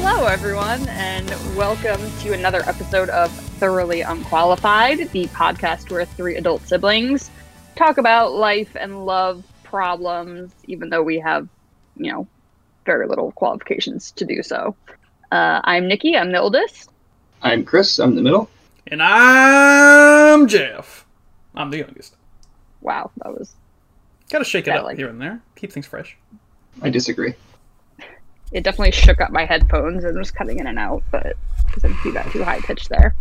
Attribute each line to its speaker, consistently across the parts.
Speaker 1: Hello, everyone, and welcome to another episode of Thoroughly Unqualified, the podcast where three adult siblings talk about life and love problems, even though we have, you know, very little qualifications to do so. Uh, I'm Nikki, I'm the oldest.
Speaker 2: I'm Chris. I'm the middle.
Speaker 3: And I'm Jeff. I'm the youngest.
Speaker 1: Wow, that was.
Speaker 3: Gotta shake it up
Speaker 1: like-
Speaker 3: here and there. Keep things fresh.
Speaker 2: I disagree.
Speaker 1: It definitely shook up my headphones and was cutting in and out, but because you got too high pitched there.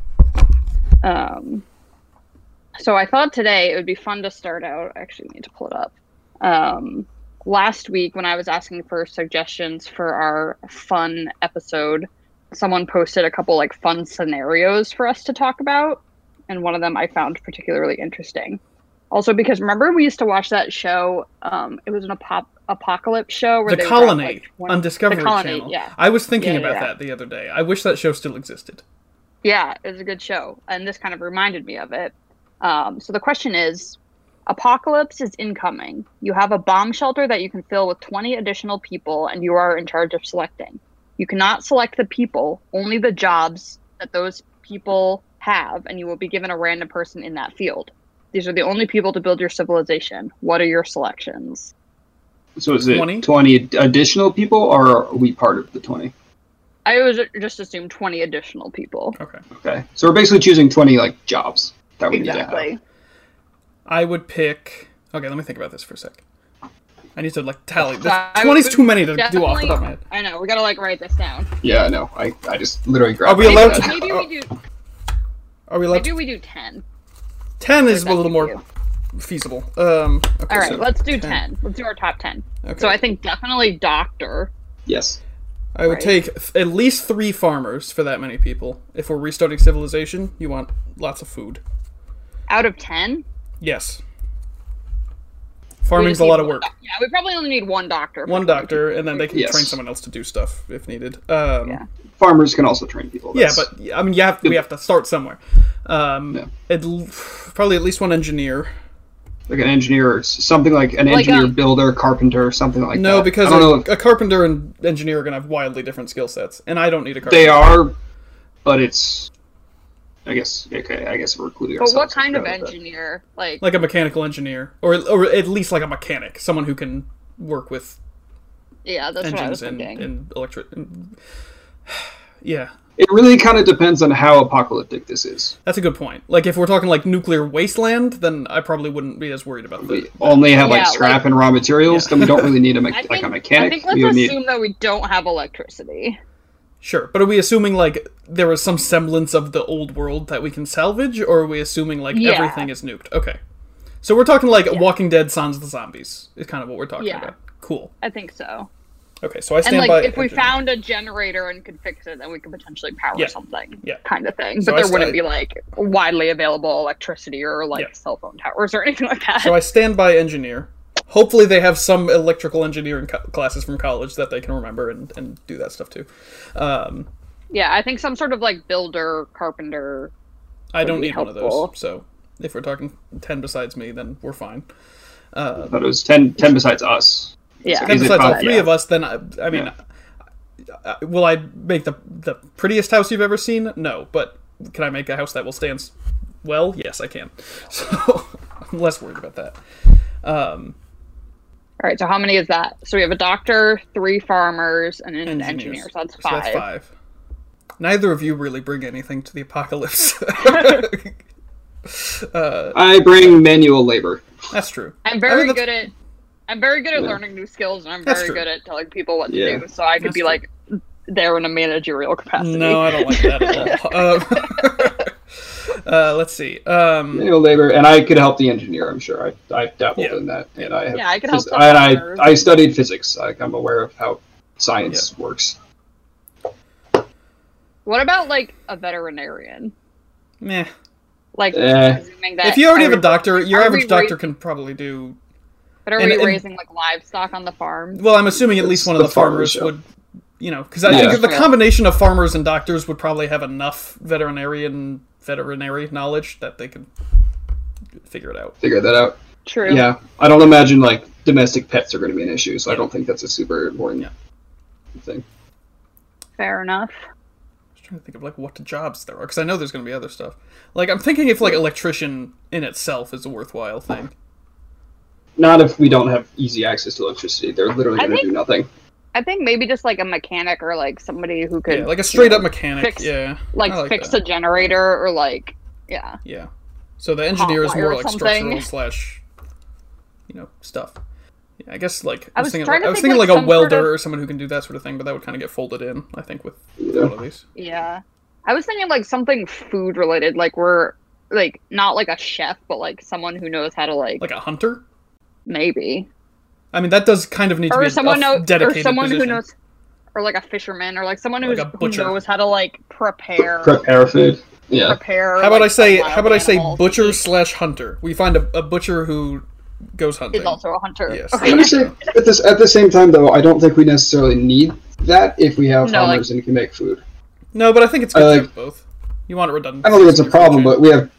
Speaker 1: Um, so I thought today it would be fun to start out. I actually need to pull it up. Um, last week, when I was asking for suggestions for our fun episode, someone posted a couple like fun scenarios for us to talk about, and one of them I found particularly interesting. Also, because remember we used to watch that show. Um, it was an apop- apocalypse show where
Speaker 3: The
Speaker 1: they would have, like, one-
Speaker 3: on Discovery
Speaker 1: Colony,
Speaker 3: Channel.
Speaker 1: Yeah,
Speaker 3: I was thinking
Speaker 1: Yeah, yeah,
Speaker 3: about
Speaker 1: yeah.
Speaker 3: that the other day. I wish that show still existed.
Speaker 1: Yeah, it was a good show, and this kind of reminded me of it. Um, so the question is, apocalypse is incoming. You have a bomb shelter that you can fill with 20 additional people, and you are in charge of selecting. You cannot select the people, only the jobs that those people have, and you will be given a random person in that field. These are the only people to build your civilization. What are your selections?
Speaker 2: So is it
Speaker 3: 20?
Speaker 2: 20, additional people, or are we part of the 20?
Speaker 1: I was just assume 20 additional people.
Speaker 3: Okay.
Speaker 2: Okay. So we're basically choosing 20, like, jobs that we need to
Speaker 1: Exactly.
Speaker 2: have.
Speaker 3: I would pick. Okay, let me think about this for a sec. I need to like tally.
Speaker 1: So I
Speaker 3: Twenty's
Speaker 1: would
Speaker 3: too many to do off the
Speaker 1: Definitely-
Speaker 3: top of my head.
Speaker 1: I know, we gotta like write this down.
Speaker 2: Yeah, no. I, I just literally grabbed
Speaker 3: we allowed
Speaker 2: head.
Speaker 3: to-
Speaker 1: Maybe we do
Speaker 3: Are we allowed?
Speaker 1: maybe
Speaker 3: To...
Speaker 1: we do 10.
Speaker 3: Ten is a little more
Speaker 1: you.
Speaker 3: Feasible. Um. Okay,
Speaker 1: All right,
Speaker 3: so
Speaker 1: let's do
Speaker 3: 10.
Speaker 1: 10. Let's do our top 10.
Speaker 3: Okay.
Speaker 1: So I think definitely doctor.
Speaker 2: Yes.
Speaker 3: I would
Speaker 1: Right.
Speaker 3: take th- at least three farmers for that many people. If we're restarting civilization, you want lots of food.
Speaker 1: Out of 10,
Speaker 3: Yes. Farming's a lot of work.
Speaker 1: doc- Yeah, we probably only need one doctor.
Speaker 3: One doctor, and then they can
Speaker 2: Yes.
Speaker 3: train someone else to do stuff if needed. Um,
Speaker 1: Yeah.
Speaker 2: Farmers can also train people.
Speaker 3: Yeah, but I mean, you have we have to start somewhere. Um,
Speaker 2: Yeah.
Speaker 3: at l- probably at least one engineer.
Speaker 2: Like an engineer, or something like an
Speaker 1: Like,
Speaker 2: engineer,
Speaker 1: um,
Speaker 2: builder, carpenter, something like that.
Speaker 3: no, because
Speaker 2: I don't know
Speaker 3: a,
Speaker 2: if
Speaker 3: a carpenter and engineer are gonna have wildly different skill sets, and I don't need a carpenter.
Speaker 2: they are, but it's. I guess, okay, I guess we're including
Speaker 1: But what kind of
Speaker 2: forgot about that.
Speaker 1: engineer? Like,
Speaker 3: like a mechanical engineer, or or at least like a mechanic, someone who can work with
Speaker 1: yeah, that's what I was
Speaker 3: engines and,
Speaker 1: thinking.
Speaker 3: and electric. And, yeah,
Speaker 2: It really kind of depends on how apocalyptic this is.
Speaker 3: that's a good point. Like if we're talking like nuclear wasteland, then I probably wouldn't be as worried about
Speaker 2: we
Speaker 3: that.
Speaker 2: only have like
Speaker 1: Yeah,
Speaker 2: scrap
Speaker 1: like-
Speaker 2: and raw materials,
Speaker 3: Yeah.
Speaker 2: then we don't really need a me-
Speaker 1: I think,
Speaker 2: like a
Speaker 1: I
Speaker 2: mechanic.
Speaker 1: think let's
Speaker 2: we would need
Speaker 1: assume that we don't have electricity.
Speaker 3: Sure, but are we assuming like there is some semblance of the old world that we can salvage, or are we assuming like
Speaker 1: Yeah.
Speaker 3: everything is nuked? Okay, so we're talking like Walking Dead, Sons of the Zombies is kind of what we're talking
Speaker 1: Yeah.
Speaker 3: about. Cool.
Speaker 1: I think so.
Speaker 3: Okay, so I stand
Speaker 1: And
Speaker 3: by.
Speaker 1: like, if we
Speaker 3: engineer.
Speaker 1: found a generator and could fix it, then we could potentially power
Speaker 3: Yeah.
Speaker 1: something.
Speaker 3: Yeah.
Speaker 1: Kind of thing.
Speaker 3: So
Speaker 1: but
Speaker 3: I
Speaker 1: there wouldn't be like widely available electricity or like
Speaker 3: Yeah.
Speaker 1: cell phone towers or anything like that.
Speaker 3: so I stand by engineer. Hopefully, they have some electrical engineering co- classes from college that they can remember and, and do that stuff too. Um,
Speaker 1: Yeah, I think some sort of like builder, carpenter.
Speaker 3: I don't
Speaker 1: be
Speaker 3: need one of those. So if we're talking ten besides me, then we're fine. Uh,
Speaker 2: I thought it was 10, 10 besides us.
Speaker 1: Yeah.
Speaker 3: ten
Speaker 2: Is it
Speaker 3: besides all three
Speaker 2: yeah.
Speaker 3: of us, then I, I mean, uh, will I make the the prettiest house you've ever seen? No, but can I make a house that will stand well? Yes, I can. So I'm less worried about that. Um,
Speaker 1: All right, so how many is that? So we have a doctor, three farmers, and an
Speaker 3: engineers.
Speaker 1: engineer. So that's
Speaker 3: So
Speaker 1: five.
Speaker 3: that's five. Neither of you really bring anything to the apocalypse. uh,
Speaker 2: I bring manual labor.
Speaker 3: that's true.
Speaker 1: I'm
Speaker 3: I
Speaker 1: very
Speaker 3: mean,
Speaker 1: good at. I'm very good at
Speaker 2: Yeah.
Speaker 1: learning new skills, and I'm
Speaker 3: That's
Speaker 1: very
Speaker 3: true.
Speaker 1: good at telling people what to
Speaker 2: Yeah.
Speaker 1: do. So I could
Speaker 3: That's
Speaker 1: be
Speaker 3: true.
Speaker 1: like there in a managerial capacity.
Speaker 3: No, I don't like that at all. Um, uh, let's see. Um,
Speaker 2: Manual labor, and I could help the engineer. I'm sure. I I dabbled
Speaker 3: Yeah.
Speaker 2: in that, and I have.
Speaker 1: Yeah, I could help
Speaker 2: phys-
Speaker 1: some
Speaker 2: and I. I studied physics. Like, I'm aware of how science works.
Speaker 1: What about like a veterinarian?
Speaker 3: meh.
Speaker 1: Like
Speaker 2: Eh.
Speaker 1: assuming that
Speaker 3: If you already have a doctor, your average doctor
Speaker 1: ra-
Speaker 3: can probably do.
Speaker 1: But are
Speaker 3: and-
Speaker 1: we
Speaker 3: and-
Speaker 1: raising like livestock on the farm?
Speaker 3: Well, I'm assuming at least
Speaker 2: It's
Speaker 3: one of
Speaker 2: the
Speaker 3: the farmers
Speaker 2: farmers,
Speaker 3: would, you know, because I
Speaker 2: Yeah.
Speaker 3: think the combination of farmers and doctors would probably have enough veterinarian veterinary knowledge that they could figure it out.
Speaker 2: Figure that out.
Speaker 1: True.
Speaker 2: Yeah, I don't imagine like domestic pets are going to be an issue, so I don't think that's a super important
Speaker 3: Yeah.
Speaker 2: thing.
Speaker 1: Fair enough.
Speaker 3: just trying to think of like what jobs there are because I know there's going to be other stuff. Like I'm thinking if like electrician in itself is a worthwhile thing.
Speaker 2: Not if we don't have easy access to electricity. They're literally going to do nothing.
Speaker 1: I think maybe just like a mechanic or like somebody who could
Speaker 3: Yeah, like a straight up mechanic.
Speaker 1: fix-
Speaker 3: yeah,
Speaker 1: like,
Speaker 3: I
Speaker 1: fix
Speaker 3: that.
Speaker 1: a generator or like yeah.
Speaker 3: Yeah. So the engineer is more like
Speaker 1: something.
Speaker 3: structural slash, you know, stuff. Yeah, I guess like I
Speaker 1: I
Speaker 3: was,
Speaker 1: was
Speaker 3: thinking, like,
Speaker 1: to
Speaker 3: I was thinking like,
Speaker 1: like,
Speaker 3: a
Speaker 1: some sort
Speaker 3: welder
Speaker 1: of-
Speaker 3: or someone who can do that sort of thing, but that would kind of get folded in. I think with
Speaker 2: Yeah.
Speaker 3: one of these.
Speaker 1: Yeah. I was thinking like something food related, like we're like not like a chef, but like someone who knows how to like,
Speaker 3: Like a hunter.
Speaker 1: Maybe.
Speaker 3: I mean, that does kind of need to be
Speaker 1: someone
Speaker 3: a
Speaker 1: know or
Speaker 3: dedicated
Speaker 1: someone
Speaker 3: position.
Speaker 1: who knows or like a fisherman or like someone who's,
Speaker 3: a
Speaker 1: who knows how to like prepare
Speaker 2: Prepare food. Yeah.
Speaker 1: prepare
Speaker 3: How about
Speaker 1: like,
Speaker 3: I say? How about I say butcher slash hunter? We find a, a butcher who goes hunting.
Speaker 1: is also a hunter.
Speaker 3: Yes.
Speaker 2: I'm gonna say at this at the same time though, I don't think we necessarily need that if we have
Speaker 1: No, like-
Speaker 2: farmers and can make food.
Speaker 3: No, but I think it's good
Speaker 2: I
Speaker 3: to
Speaker 2: like-
Speaker 3: have both. You want it redundant.
Speaker 2: I don't think it's a problem, but we have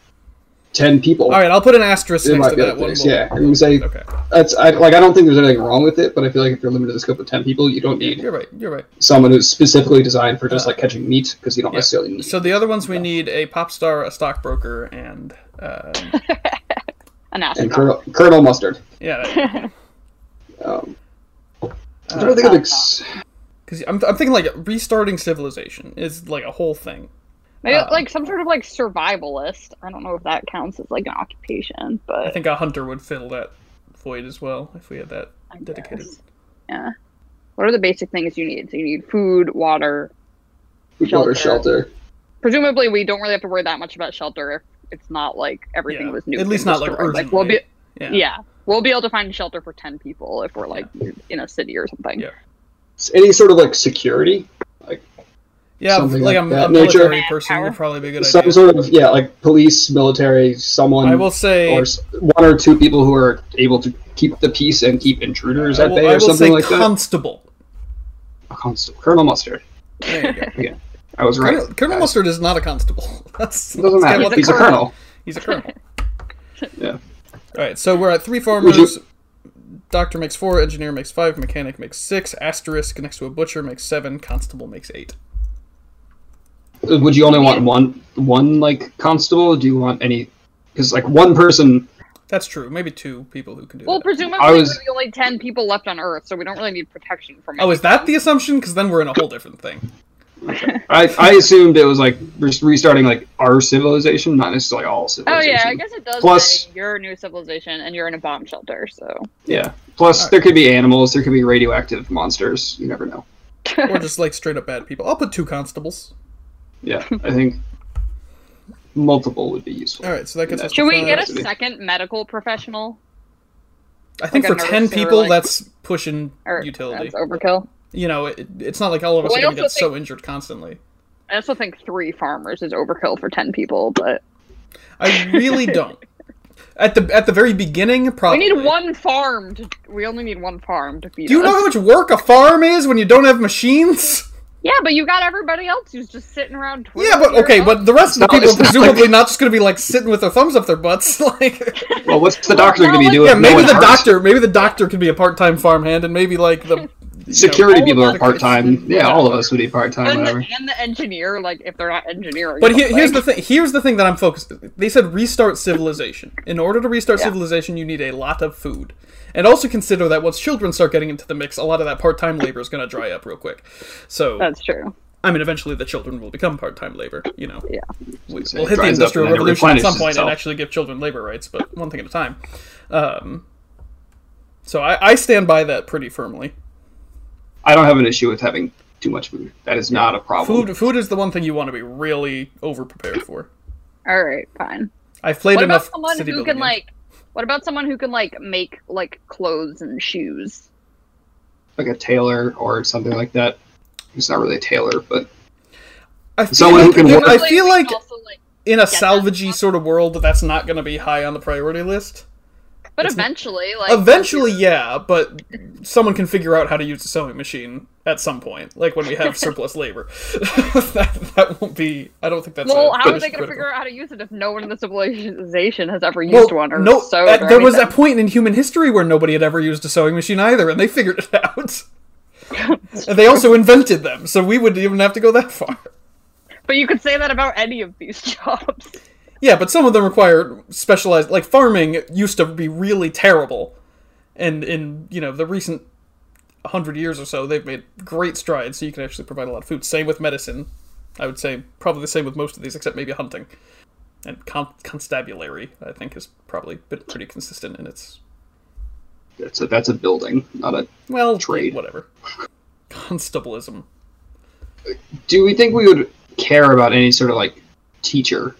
Speaker 2: ten people.
Speaker 3: all right, I'll put an asterisk
Speaker 2: It
Speaker 3: next to that one.
Speaker 2: Yeah, I'm gonna say
Speaker 3: Okay,
Speaker 2: that's I, like I don't think there's anything wrong with it, but I feel like if you're limited to the scope of ten people, you don't need
Speaker 3: you're right. You're right.
Speaker 2: someone who's specifically designed for just
Speaker 3: Uh,
Speaker 2: like catching meat because you don't
Speaker 3: yeah.
Speaker 2: necessarily need.
Speaker 3: So the other ones we need a pop star, a stockbroker, and uh,
Speaker 1: An
Speaker 2: and. Colonel, Colonel Mustard.
Speaker 3: yeah,
Speaker 2: Um, I
Speaker 3: Uh,
Speaker 2: don't think it's.
Speaker 3: because I'm, I'm thinking like restarting civilization is like a whole thing.
Speaker 1: Maybe
Speaker 3: Uh,
Speaker 1: like some sort of like survivalist. I don't know if that counts as like an occupation, but
Speaker 3: I think a hunter would fill that void as well if we had that
Speaker 1: I
Speaker 3: dedicated.
Speaker 1: guess. Yeah. What are the basic things you need? So you need food, water.
Speaker 2: food, water,
Speaker 1: Shelter.
Speaker 2: shelter.
Speaker 1: Presumably, we don't really have to worry that much about shelter if it's not like everything
Speaker 3: Yeah.
Speaker 1: was new.
Speaker 3: At least not, like,
Speaker 1: Like we'll be,
Speaker 3: Yeah.
Speaker 1: yeah, we'll be able to find shelter for ten people if we're like in a city or something.
Speaker 3: Yeah.
Speaker 2: Any sort of like security,
Speaker 3: Yeah,
Speaker 2: Something
Speaker 3: like,
Speaker 2: like
Speaker 3: a,
Speaker 2: that
Speaker 3: a military
Speaker 1: nature.
Speaker 3: person
Speaker 1: Manpower.
Speaker 3: would probably be a good
Speaker 2: some
Speaker 3: idea.
Speaker 2: sort of yeah, like police, military, someone.
Speaker 3: I will say,
Speaker 2: or one or two people who are able to keep the peace and keep intruders
Speaker 3: I
Speaker 2: at
Speaker 3: will,
Speaker 2: bay or something
Speaker 3: say
Speaker 2: like that.
Speaker 3: constable.
Speaker 2: A constable, Colonel Mustard.
Speaker 3: There you go.
Speaker 2: I was right.
Speaker 3: Colonel, Colonel. Mustard is not a constable. That's
Speaker 2: It doesn't matter.
Speaker 3: what-
Speaker 2: He's a colonel.
Speaker 3: He's a colonel.
Speaker 2: Yeah.
Speaker 3: All right, so we're at three farmers.
Speaker 2: you-
Speaker 3: Doctor makes four, engineer makes five, mechanic makes six, asterisk next to a butcher makes seven, constable makes eight.
Speaker 2: Would you only want one one like constable? Do you want any? Because like one person,
Speaker 3: That's true. Maybe two people who can do
Speaker 1: Well,
Speaker 3: that.
Speaker 1: presumably
Speaker 2: I was-
Speaker 1: we're the only ten people left on Earth, so we don't really need protection from.
Speaker 3: Oh, is that the assumption? Because then we're in a whole different thing.
Speaker 2: I I assumed it was like just restarting like our civilization, not necessarily all civilization.
Speaker 1: Oh yeah, I guess it does.
Speaker 2: Plus-
Speaker 1: say you're a new civilization and you're in a bomb shelter, so
Speaker 2: Yeah. Plus, there could be animals. There could be radioactive monsters. You never know.
Speaker 3: or just like straight up bad people. I'll put two constables.
Speaker 2: Yeah, I think multiple would be useful.
Speaker 3: All right, so that gets us.
Speaker 1: should we get a second medical professional?
Speaker 3: I think
Speaker 1: like
Speaker 3: for ten people,
Speaker 1: like-
Speaker 3: that's pushing
Speaker 1: Or uh,
Speaker 3: utility.
Speaker 1: that's overkill.
Speaker 3: You know, it, it's not like all of us
Speaker 1: Well,
Speaker 3: are going to
Speaker 1: also
Speaker 3: get so injured constantly.
Speaker 1: I also think three farmers is overkill for ten people, but
Speaker 3: I really don't. At the at the very beginning, probably we
Speaker 1: need one farm. To, we only need one farm to feed
Speaker 3: Do you
Speaker 1: us.
Speaker 3: know how much work a farm is when you don't have machines?
Speaker 1: Yeah, but you got everybody else who's just sitting around.
Speaker 3: Yeah, but okay, but the rest of the
Speaker 2: not-
Speaker 3: people are presumably
Speaker 2: like-
Speaker 3: not just going to be like sitting with their thumbs up their butts. like,
Speaker 2: Well, what's the
Speaker 1: Well,
Speaker 2: doctor going to be doing?
Speaker 3: yeah,
Speaker 2: if no
Speaker 3: maybe the
Speaker 2: hurts?
Speaker 3: doctor, maybe the doctor could be a part-time farmhand, and maybe like the you know,
Speaker 2: Security people are part time. Yeah, all of us would be part time.
Speaker 1: And
Speaker 2: Whatever.
Speaker 1: the, and the engineer, like if they're not engineering.
Speaker 3: But here, here's the thing. Here's the thing that I'm focused. They said restart civilization. In order to restart
Speaker 1: Yeah.
Speaker 3: civilization, you need a lot of food, and also consider that once children start getting into the mix, a lot of that part-time labor is going to dry up real quick. So,
Speaker 1: That's true.
Speaker 3: I mean, eventually the children will become part-time labor. You know,
Speaker 1: Yeah.
Speaker 3: we,
Speaker 2: So
Speaker 3: we'll hit the industrial
Speaker 2: and then it
Speaker 3: revolution at some
Speaker 2: replenishes
Speaker 3: point and actually give children labor rights, but one thing at a time. Um, so I, I stand by that pretty firmly.
Speaker 2: I don't have an issue with having too much food. That is not a problem.
Speaker 3: Food, food is the one thing you want to be really over prepared for.
Speaker 1: All right, fine.
Speaker 3: I've played
Speaker 1: What about someone
Speaker 3: city
Speaker 1: who can
Speaker 3: games.
Speaker 1: like? What about someone who can like make like clothes and shoes?
Speaker 2: like a tailor or something like that. He's not really a tailor, but
Speaker 3: I feel
Speaker 2: someone who
Speaker 3: like,
Speaker 2: can
Speaker 3: I feel like
Speaker 1: also, like,
Speaker 3: in a
Speaker 1: that
Speaker 3: salvagey sort of world, that's not going to be high on the priority list.
Speaker 1: But
Speaker 3: it's-
Speaker 1: eventually, like
Speaker 3: Eventually, yeah, but someone can figure out how to use a sewing machine at some point, like when we have surplus labor. that, that won't be. I don't think that's.
Speaker 1: Well, how are they going to figure out how to use it if no one in the civilization has ever used
Speaker 3: Well,
Speaker 1: one or
Speaker 3: no,
Speaker 1: sewed
Speaker 3: uh,
Speaker 1: or
Speaker 3: there was
Speaker 1: anything?
Speaker 3: a point in human history where nobody had ever used a sewing machine either, and they figured it out. And they also invented them, so we wouldn't even have to go that far.
Speaker 1: But you could say that about any of these jobs.
Speaker 3: Yeah, but some of them require specialized. Like farming used to be really terrible, and in you know the recent hundred years or so, they've made great strides. So you can actually provide a lot of food. Same with medicine. I would say probably the same with most of these, except maybe hunting and con- constabulary. I think is probably been pretty consistent in its
Speaker 2: That's a that's a building, not a.
Speaker 3: well
Speaker 2: Trade.
Speaker 3: whatever constablism.
Speaker 2: Do we think we would care about any sort of like teacher,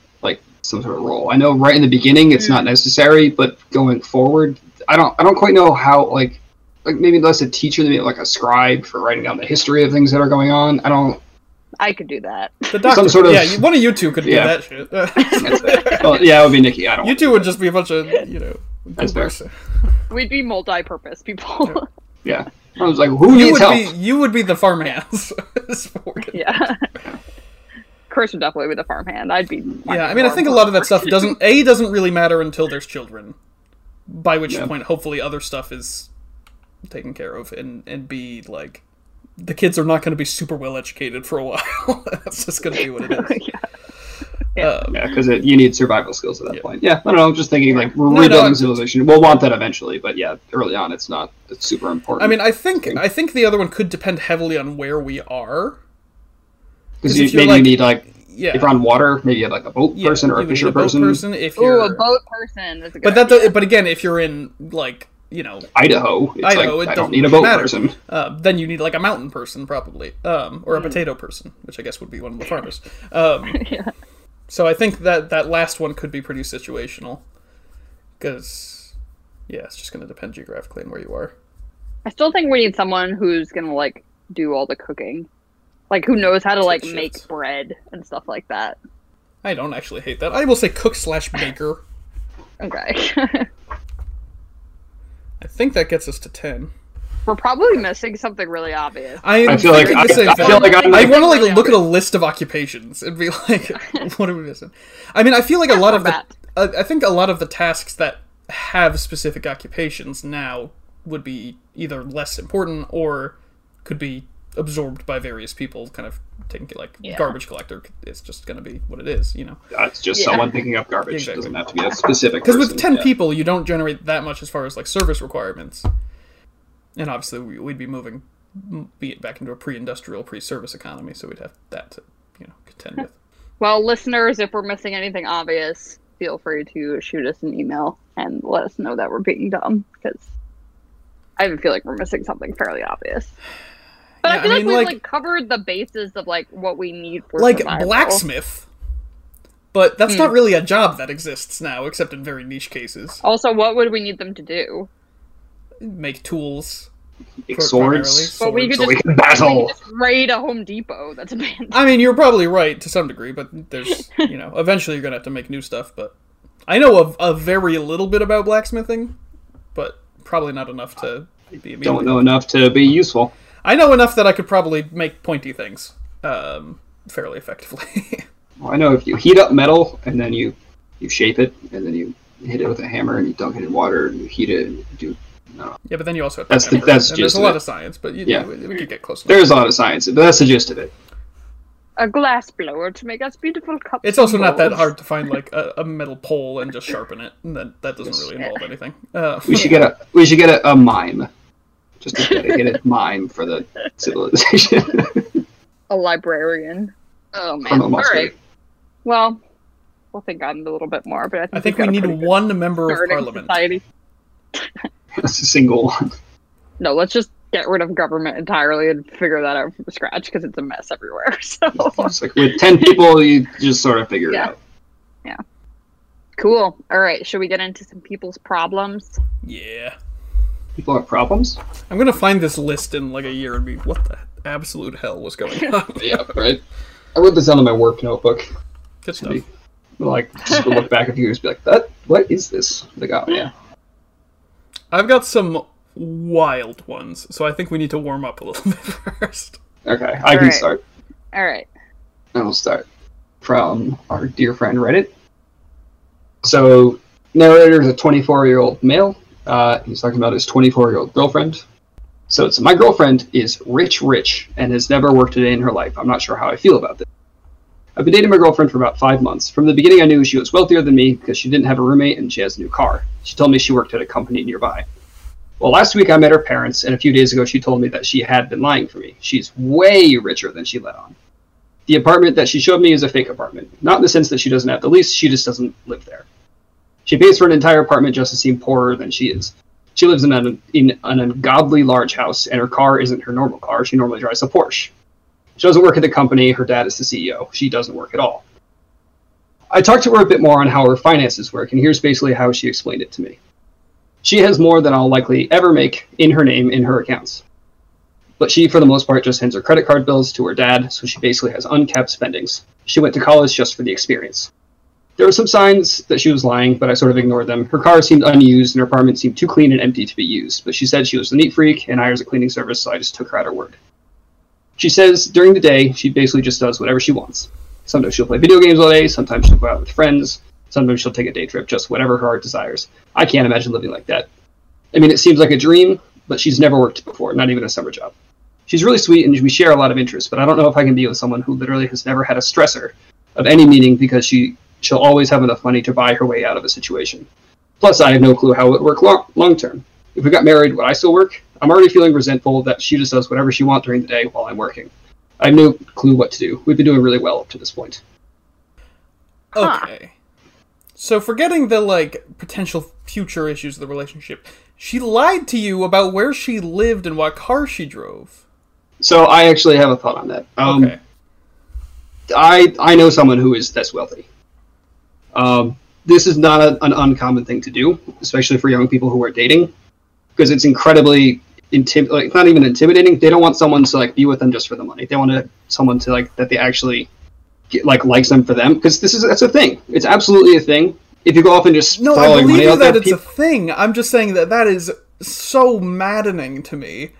Speaker 2: some sort of role? I know right in the beginning it's not hmm. necessary, but going forward, I don't I don't quite know how like like maybe less a teacher than maybe like a scribe for writing down the history of things that are going on. I don't.
Speaker 1: I could do that.
Speaker 3: The doctor,
Speaker 2: sort of-
Speaker 3: yeah, you- one of you two could do
Speaker 2: Yeah.
Speaker 3: that shit.
Speaker 2: Well, yeah, it would be Nikki. I don't.
Speaker 3: you two would just be a bunch of you know.
Speaker 2: That's fair.
Speaker 1: We'd be multi-purpose people.
Speaker 2: Yeah, I was like, who
Speaker 3: You
Speaker 2: needs
Speaker 3: would
Speaker 2: help?
Speaker 3: be you would be the farmhands.
Speaker 1: yeah. Chris would definitely be the farmhand. I'd be.
Speaker 3: yeah, I mean, I think a lot of that stuff doesn't a doesn't really matter until there's children, by which
Speaker 2: Yeah.
Speaker 3: point hopefully other stuff is taken care of, and and b like the kids are not going to be super well educated for a while. That's just going to be what it is.
Speaker 1: yeah.
Speaker 3: Um,
Speaker 2: Yeah, because you need survival skills at that
Speaker 3: Yeah.
Speaker 2: point. Yeah, I don't know. I'm just thinking like we're
Speaker 3: No, no,
Speaker 2: rebuilding
Speaker 3: I'm-
Speaker 2: civilization. We'll want that eventually, but yeah, early on, it's not. It's super important.
Speaker 3: I mean, I think I think the other one could depend heavily on where we are.
Speaker 2: Because
Speaker 3: 'cause
Speaker 2: you,
Speaker 3: if you're,
Speaker 2: maybe you need like
Speaker 3: Yeah,
Speaker 2: if you're on water, maybe you have like a boat
Speaker 3: yeah,
Speaker 2: person or a
Speaker 3: would need
Speaker 2: fisher
Speaker 3: boat
Speaker 2: person.
Speaker 3: If you're,
Speaker 1: a boat person. That's a good
Speaker 3: but that,
Speaker 1: idea.
Speaker 3: but again, if you're in like you know
Speaker 2: Idaho, it's
Speaker 3: Idaho,
Speaker 2: like
Speaker 3: it
Speaker 2: I
Speaker 3: doesn't
Speaker 2: don't need a boat
Speaker 3: matter.
Speaker 2: person.
Speaker 3: Uh, then you need like a mountain person, probably, um, or a potato person, which I guess would be one of the farmers. Um,
Speaker 1: Yeah.
Speaker 3: So I think that that last one could be pretty situational, because yeah, it's just going to depend geographically on where you are.
Speaker 1: I still think we need someone who's gonna like do all the cooking, like who knows how to like
Speaker 3: Shit.
Speaker 1: make bread and stuff like that.
Speaker 3: I don't actually hate that. I will say cook slash baker.
Speaker 1: Okay.
Speaker 3: I think that gets us to ten.
Speaker 1: We're probably missing something really obvious.
Speaker 3: I,
Speaker 2: I feel like
Speaker 3: thinking
Speaker 2: I, I feel like I'm
Speaker 3: I want to like
Speaker 1: Really
Speaker 3: look at a list of occupations and be like, what are we missing? I mean, I feel like a lot of the, uh, I think a lot of the tasks that have specific occupations now would be either less important or could be absorbed by various people. Kind of taking it like
Speaker 1: Yeah.
Speaker 3: garbage collector. It's just going to be what it is, you know.
Speaker 2: Uh, it's just
Speaker 1: Yeah.
Speaker 2: someone picking up garbage.
Speaker 3: Exactly.
Speaker 2: It doesn't have to be a specific.
Speaker 3: Because with ten
Speaker 2: yeah.
Speaker 3: people, you don't generate that much as far as like service requirements, and obviously we- we'd be moving be it back into a pre-industrial, pre-service economy, so we'd have that to you know contend with.
Speaker 1: Well, listeners, if we're missing anything obvious, feel free to shoot us an email and let us know that we're being dumb because I even feel like we're missing something fairly obvious. But
Speaker 3: Yeah,
Speaker 1: I feel
Speaker 3: I
Speaker 1: like we've
Speaker 3: like-
Speaker 1: like, covered the bases of like what we need for
Speaker 3: like
Speaker 1: survival.
Speaker 3: blacksmith. But that's
Speaker 1: Hmm.
Speaker 3: not really a job that exists now, except in very niche cases.
Speaker 1: Also, what would we need them to do?
Speaker 3: Make tools.
Speaker 2: Make
Speaker 3: pr-
Speaker 2: swords.
Speaker 1: But we could
Speaker 2: So we
Speaker 1: just,
Speaker 2: can
Speaker 1: we
Speaker 2: battle.
Speaker 1: could just raid a Home Depot that's abandoned.
Speaker 3: I mean, you're probably right to some degree, but there's, you know, eventually you're gonna have to make new stuff. But I know a, a very little bit about blacksmithing, but probably not enough to be.
Speaker 2: Don't know enough to be useful.
Speaker 3: I know enough that I could probably make pointy things um, fairly effectively.
Speaker 2: Well, I know if you heat up metal and then you you shape it and then you hit it with a hammer and you dunk it in water and you heat it and you do. No,
Speaker 3: yeah, but then you also have to
Speaker 2: That's the-
Speaker 3: temper it,
Speaker 2: that's
Speaker 3: and
Speaker 2: just
Speaker 3: there's a lot
Speaker 2: it.
Speaker 3: of science, but you,
Speaker 2: Yeah.
Speaker 3: we, we could get close. Enough.
Speaker 2: there's a lot of science, but that's the gist of it.
Speaker 1: A glass blower to make us beautiful cups.
Speaker 3: It's also
Speaker 1: and
Speaker 3: not that hard to find like a, a metal pole and just sharpen it, and that that doesn't really involve anything. Uh,
Speaker 2: We should get a we should get a, a mime, just get a dedicated mime for the civilization.
Speaker 1: A librarian. Oh man!
Speaker 2: From a
Speaker 1: All
Speaker 2: mustard.
Speaker 1: right. Well, we'll think on it a little bit more, but I think,
Speaker 3: I think
Speaker 1: we've
Speaker 3: we
Speaker 1: got a
Speaker 3: need one member of parliament.
Speaker 1: Society.
Speaker 2: That's a single one.
Speaker 1: No, let's just get rid of government entirely and figure that out from scratch because it's a mess everywhere. So
Speaker 2: It's like with ten people, you just sort of figure
Speaker 1: Yeah.
Speaker 2: it out. Yeah.
Speaker 1: Cool. All right, should we get into some people's problems?
Speaker 3: Yeah,
Speaker 2: People have problems.
Speaker 3: I'm gonna find this list in like a year and be what the absolute hell was going on.
Speaker 2: Yeah, right. I wrote this down in my work notebook.
Speaker 3: Good stuff.
Speaker 2: Be- Like just to look back a few years, be like, that. What is this? Like, oh yeah.
Speaker 3: I've got some wild ones, so I think we need to warm up a little bit first.
Speaker 2: Okay, I can
Speaker 1: Alright.
Speaker 2: start.
Speaker 1: All right.
Speaker 2: And we'll start from our dear friend Reddit. So, narrator is a 24 year old male. Uh, he's talking about his 24 year old girlfriend. So it's my girlfriend is rich, rich, and has never worked a day in her life. I'm not sure how I feel about this. I've been dating my girlfriend for about five months. From the beginning, I knew she was wealthier than me because she didn't have a roommate and she has a new car. She told me she worked at a company nearby. Well, last week I met her parents, and a few days ago she told me that she had been lying for me. She's way richer than she let on. The apartment that she showed me is a fake apartment. Not in the sense that she doesn't have the lease, she just doesn't live there. She pays for an entire apartment just to seem poorer than she is. She lives in an, in an ungodly large house, and her car isn't her normal car. She normally drives a Porsche. She doesn't work at the company. Her dad is the CEO. She doesn't work at all. I talked to her a bit more on how her finances work, and here's basically how she explained it to me. She has more than I'll likely ever make in her name in her accounts. But she, for the most part, just sends her credit card bills to her dad, so she basically has uncapped spendings. She went to college just for the experience. There were some signs that she was lying, but I sort of ignored them. Her car seemed unused, and her apartment seemed too clean and empty to be used, but she said she was a neat freak and hires a cleaning service, so I just took her at her word. She says during the day, she basically just does whatever she wants. Sometimes she'll play video games all day, sometimes she'll go out with friends, sometimes she'll take a day trip, just whatever her heart desires. I can't imagine living like that. I mean, it seems like a dream, but she's never worked before, not even a summer job. She's really sweet and we share a lot of interests, but I don't know if I can be with someone who literally has never had a stressor of any meaning because she she'll always have enough money to buy her way out of a situation. Plus, I have no clue how it would work long, long term. If we got married, would I still work? I'm already feeling resentful that she just does whatever she wants during the day while I'm working. I have no clue what to do. We've been doing really well up to this point.
Speaker 3: Okay. So forgetting the like potential future issues of the relationship, she lied to you about where she lived and what car she drove.
Speaker 2: So I actually have a thought on that. Um,
Speaker 3: Okay.
Speaker 2: I I know someone who is this wealthy. Um, this is not a, an uncommon thing to do, especially for young people who are dating, because it's incredibly intim- like not even intimidating. They don't want someone to like be with them just for the money. They want to, someone to like that they actually get, like likes them for them because this is that's a thing. It's absolutely a thing. If you go off and just
Speaker 3: No, I believe that it's a thing. I'm just saying that that is so maddening to me.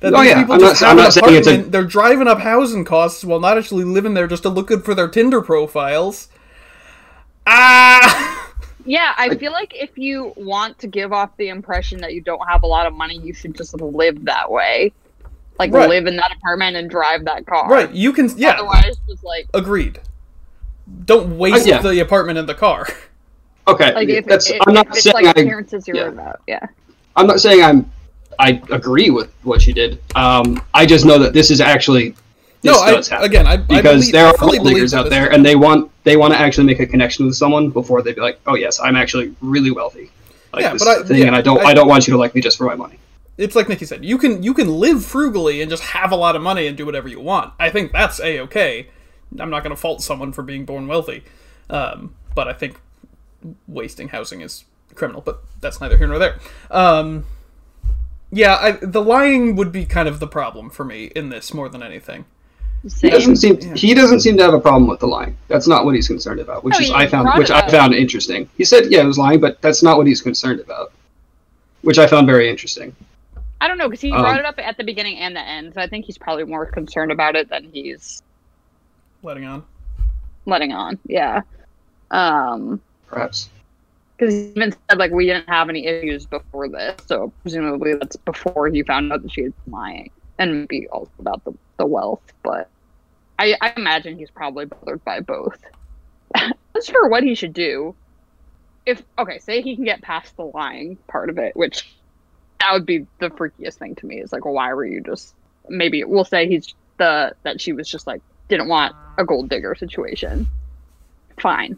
Speaker 3: That
Speaker 2: Oh,
Speaker 3: these
Speaker 2: yeah,
Speaker 3: people
Speaker 2: I'm
Speaker 3: just
Speaker 2: I'm
Speaker 3: have an
Speaker 2: not a-
Speaker 3: they're driving up housing costs while not actually living there just to look good for their Tinder profiles. Ah!
Speaker 1: Yeah, I feel like if you want to give off the impression that you don't have a lot of money, you should just live that way. Like
Speaker 3: Right.
Speaker 1: live in that apartment and drive that car.
Speaker 3: Right, you can. Yeah,
Speaker 1: Otherwise, just like
Speaker 3: agreed. Don't waste
Speaker 2: Uh, yeah.
Speaker 3: the apartment and the car.
Speaker 2: okay,
Speaker 1: like if,
Speaker 2: that's
Speaker 1: if,
Speaker 2: I'm not
Speaker 1: if it's
Speaker 2: saying
Speaker 1: like
Speaker 2: I,
Speaker 1: appearances you're
Speaker 2: yeah.
Speaker 1: about. Yeah.
Speaker 2: I'm not saying I'm I agree with what she did. Um, I just know that this is actually this
Speaker 3: no, I,
Speaker 2: does happen.
Speaker 3: again, I I
Speaker 2: because
Speaker 3: believe,
Speaker 2: there are
Speaker 3: fully
Speaker 2: gold
Speaker 3: believe
Speaker 2: diggers
Speaker 3: that
Speaker 2: out there, and they want they want to actually make a connection with someone before they be like, oh yes, I'm actually really wealthy. Like
Speaker 3: Yeah, but I-
Speaker 2: thing,
Speaker 3: yeah,
Speaker 2: and I don't
Speaker 3: I-
Speaker 2: I, don't want you to like me just for my money.
Speaker 3: it's like Nikki said, you can you can live frugally and just have a lot of money and do whatever you want. I think that's a okay. I'm not going to fault someone for being born wealthy, um, but I think wasting housing is criminal. But that's neither here nor there. Um, yeah, I, the lying would be kind of the problem for me in this more than anything.
Speaker 2: He doesn't seem he doesn't seem to have a problem with the lying. That's not what he's concerned about, which
Speaker 1: No,
Speaker 2: is I found which I
Speaker 1: up.
Speaker 2: found interesting. He said yeah, it was lying, but that's not what he's concerned about, which I found very interesting.
Speaker 1: I don't know because he
Speaker 2: Um,
Speaker 1: brought it up at the beginning and the end. So I think he's probably more concerned about it than he's
Speaker 3: Letting on.
Speaker 1: letting on. Yeah. Um.
Speaker 2: Perhaps.
Speaker 1: Because he even said like we didn't have any issues before this, so presumably that's before he found out that she was lying, and maybe also about the, the wealth. But I, I imagine he's probably bothered by both. As for what he should do, if okay, say he can get past the lying part of it, which that would be the freakiest thing to me. Is like, why were you just? Maybe we'll say he's the that she was just like didn't want a gold digger situation. Fine.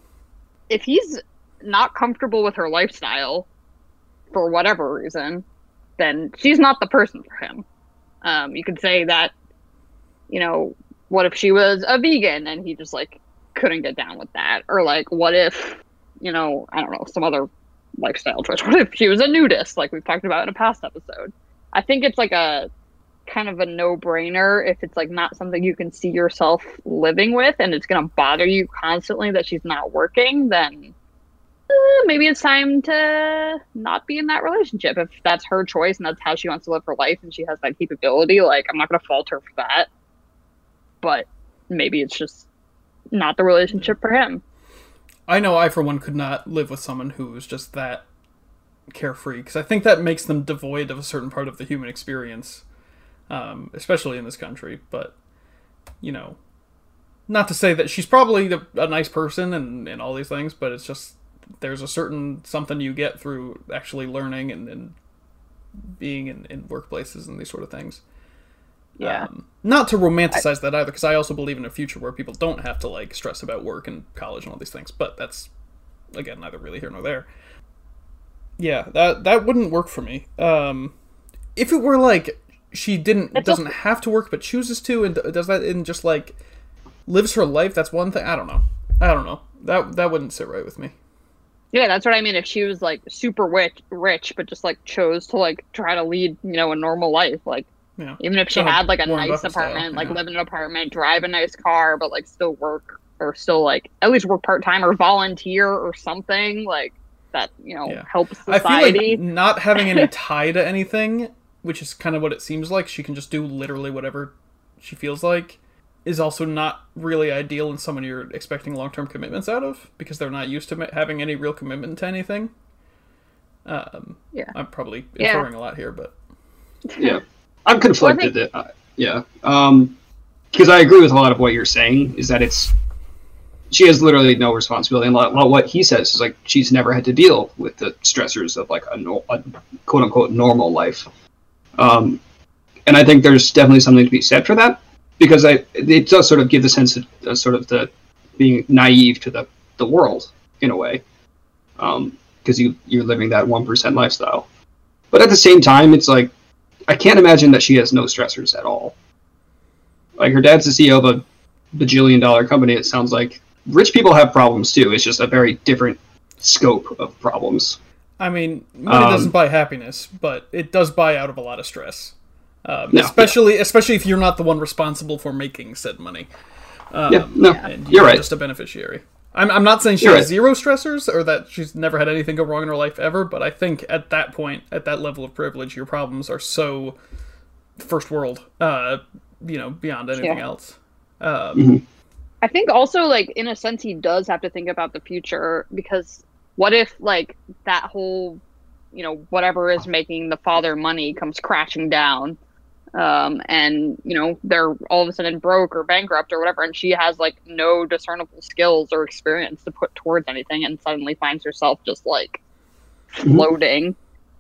Speaker 1: If he's not comfortable with her lifestyle for whatever reason, then she's not the person for him. Um, you could say that, you know, what if she was a vegan and he just like couldn't get down with that? Or like, what if, you know, I don't know, some other lifestyle choice? What if she was a nudist, like we've talked about in a past episode? I think it's like a kind of a no brainer if it's like not something you can see yourself living with and it's going to bother you constantly that she's not working, then eh, maybe it's time to not be in that relationship if that's her choice and that's how she wants to live her life and she has that capability like i'm not going to fault her for that but maybe it's just not the relationship for him
Speaker 3: I know I, for one, could not live with someone who was just that carefree because I think that makes them devoid of a certain part of the human experience. um, especially in this country. But you know, not to say that she's probably a nice person and, and all these things, but it's just there's a certain something you get through actually learning and, and being in, in workplaces and these sort of things.
Speaker 1: Yeah.
Speaker 3: Um, not to romanticize that either, because I also believe in a future where people don't have to like stress about work and college and all these things. But that's again neither really here nor there. Yeah, that that wouldn't work for me. Um, if it were like she didn't
Speaker 1: It's
Speaker 3: doesn't have to work but chooses to and does that and just like lives her life, that's one thing. I don't know. I don't know. That that wouldn't sit right with me.
Speaker 1: Yeah, that's what I mean. If she was like super rich, rich, but just like chose to like try to lead, you know, a normal life, like
Speaker 3: Yeah.
Speaker 1: even if she had like a
Speaker 3: Warren
Speaker 1: nice
Speaker 3: Buffett style,
Speaker 1: apartment, like
Speaker 3: yeah.
Speaker 1: live in an apartment, drive a nice car, but like still work or still like at least work part time or volunteer or something like that, you know,
Speaker 3: Yeah.
Speaker 1: helps
Speaker 3: I
Speaker 1: society.
Speaker 3: feel like not having any tie to anything, which is kind of what it seems like, she can just do literally whatever she feels like, is also not really ideal in someone you're expecting long term commitments out of because they're not used to having any real commitment to anything. Um,
Speaker 1: Yeah.
Speaker 3: I'm probably
Speaker 1: Yeah.
Speaker 3: inferring a lot here, but
Speaker 2: yeah i'm conflicted
Speaker 1: think-
Speaker 2: that uh, yeah. Um because i agree with a lot of what you're saying is that it's she has literally no responsibility. And a lot, lot what he says is like she's never had to deal with the stressors of like a, nor- a quote unquote normal life. Um and i think there's definitely something to be said for that because i it does sort of give the sense of uh, sort of the being naive to the the world in a way. Um because you you're living that 1% lifestyle. But at the same time it's like I can't imagine that she has no stressors at all. Like her dad's the CEO of a bajillion dollar company. It sounds like rich people have problems too. It's just a very different scope of problems.
Speaker 3: I mean, money
Speaker 2: Um,
Speaker 3: doesn't buy happiness, but it does buy out of a lot of stress. Um,
Speaker 2: No,
Speaker 3: especially, especially if you're not the one responsible for making said money. Um,
Speaker 2: yeah, no, you're right.
Speaker 3: just a beneficiary. I'm, I'm not saying she
Speaker 2: You're
Speaker 3: has zero stressors or that she's never had anything go wrong in her life ever, but I think at that point, at that level of privilege, your problems are so first world, uh, you know, beyond anything
Speaker 1: Yeah.
Speaker 3: else. Um,
Speaker 1: I think also like in a sense he does have to think about the future because what if like that whole you know whatever is making the father money comes crashing down um and you know they're all of a sudden broke or bankrupt or whatever and she has like no discernible skills or experience to put towards anything and suddenly finds herself just like
Speaker 2: Mhm.
Speaker 1: floating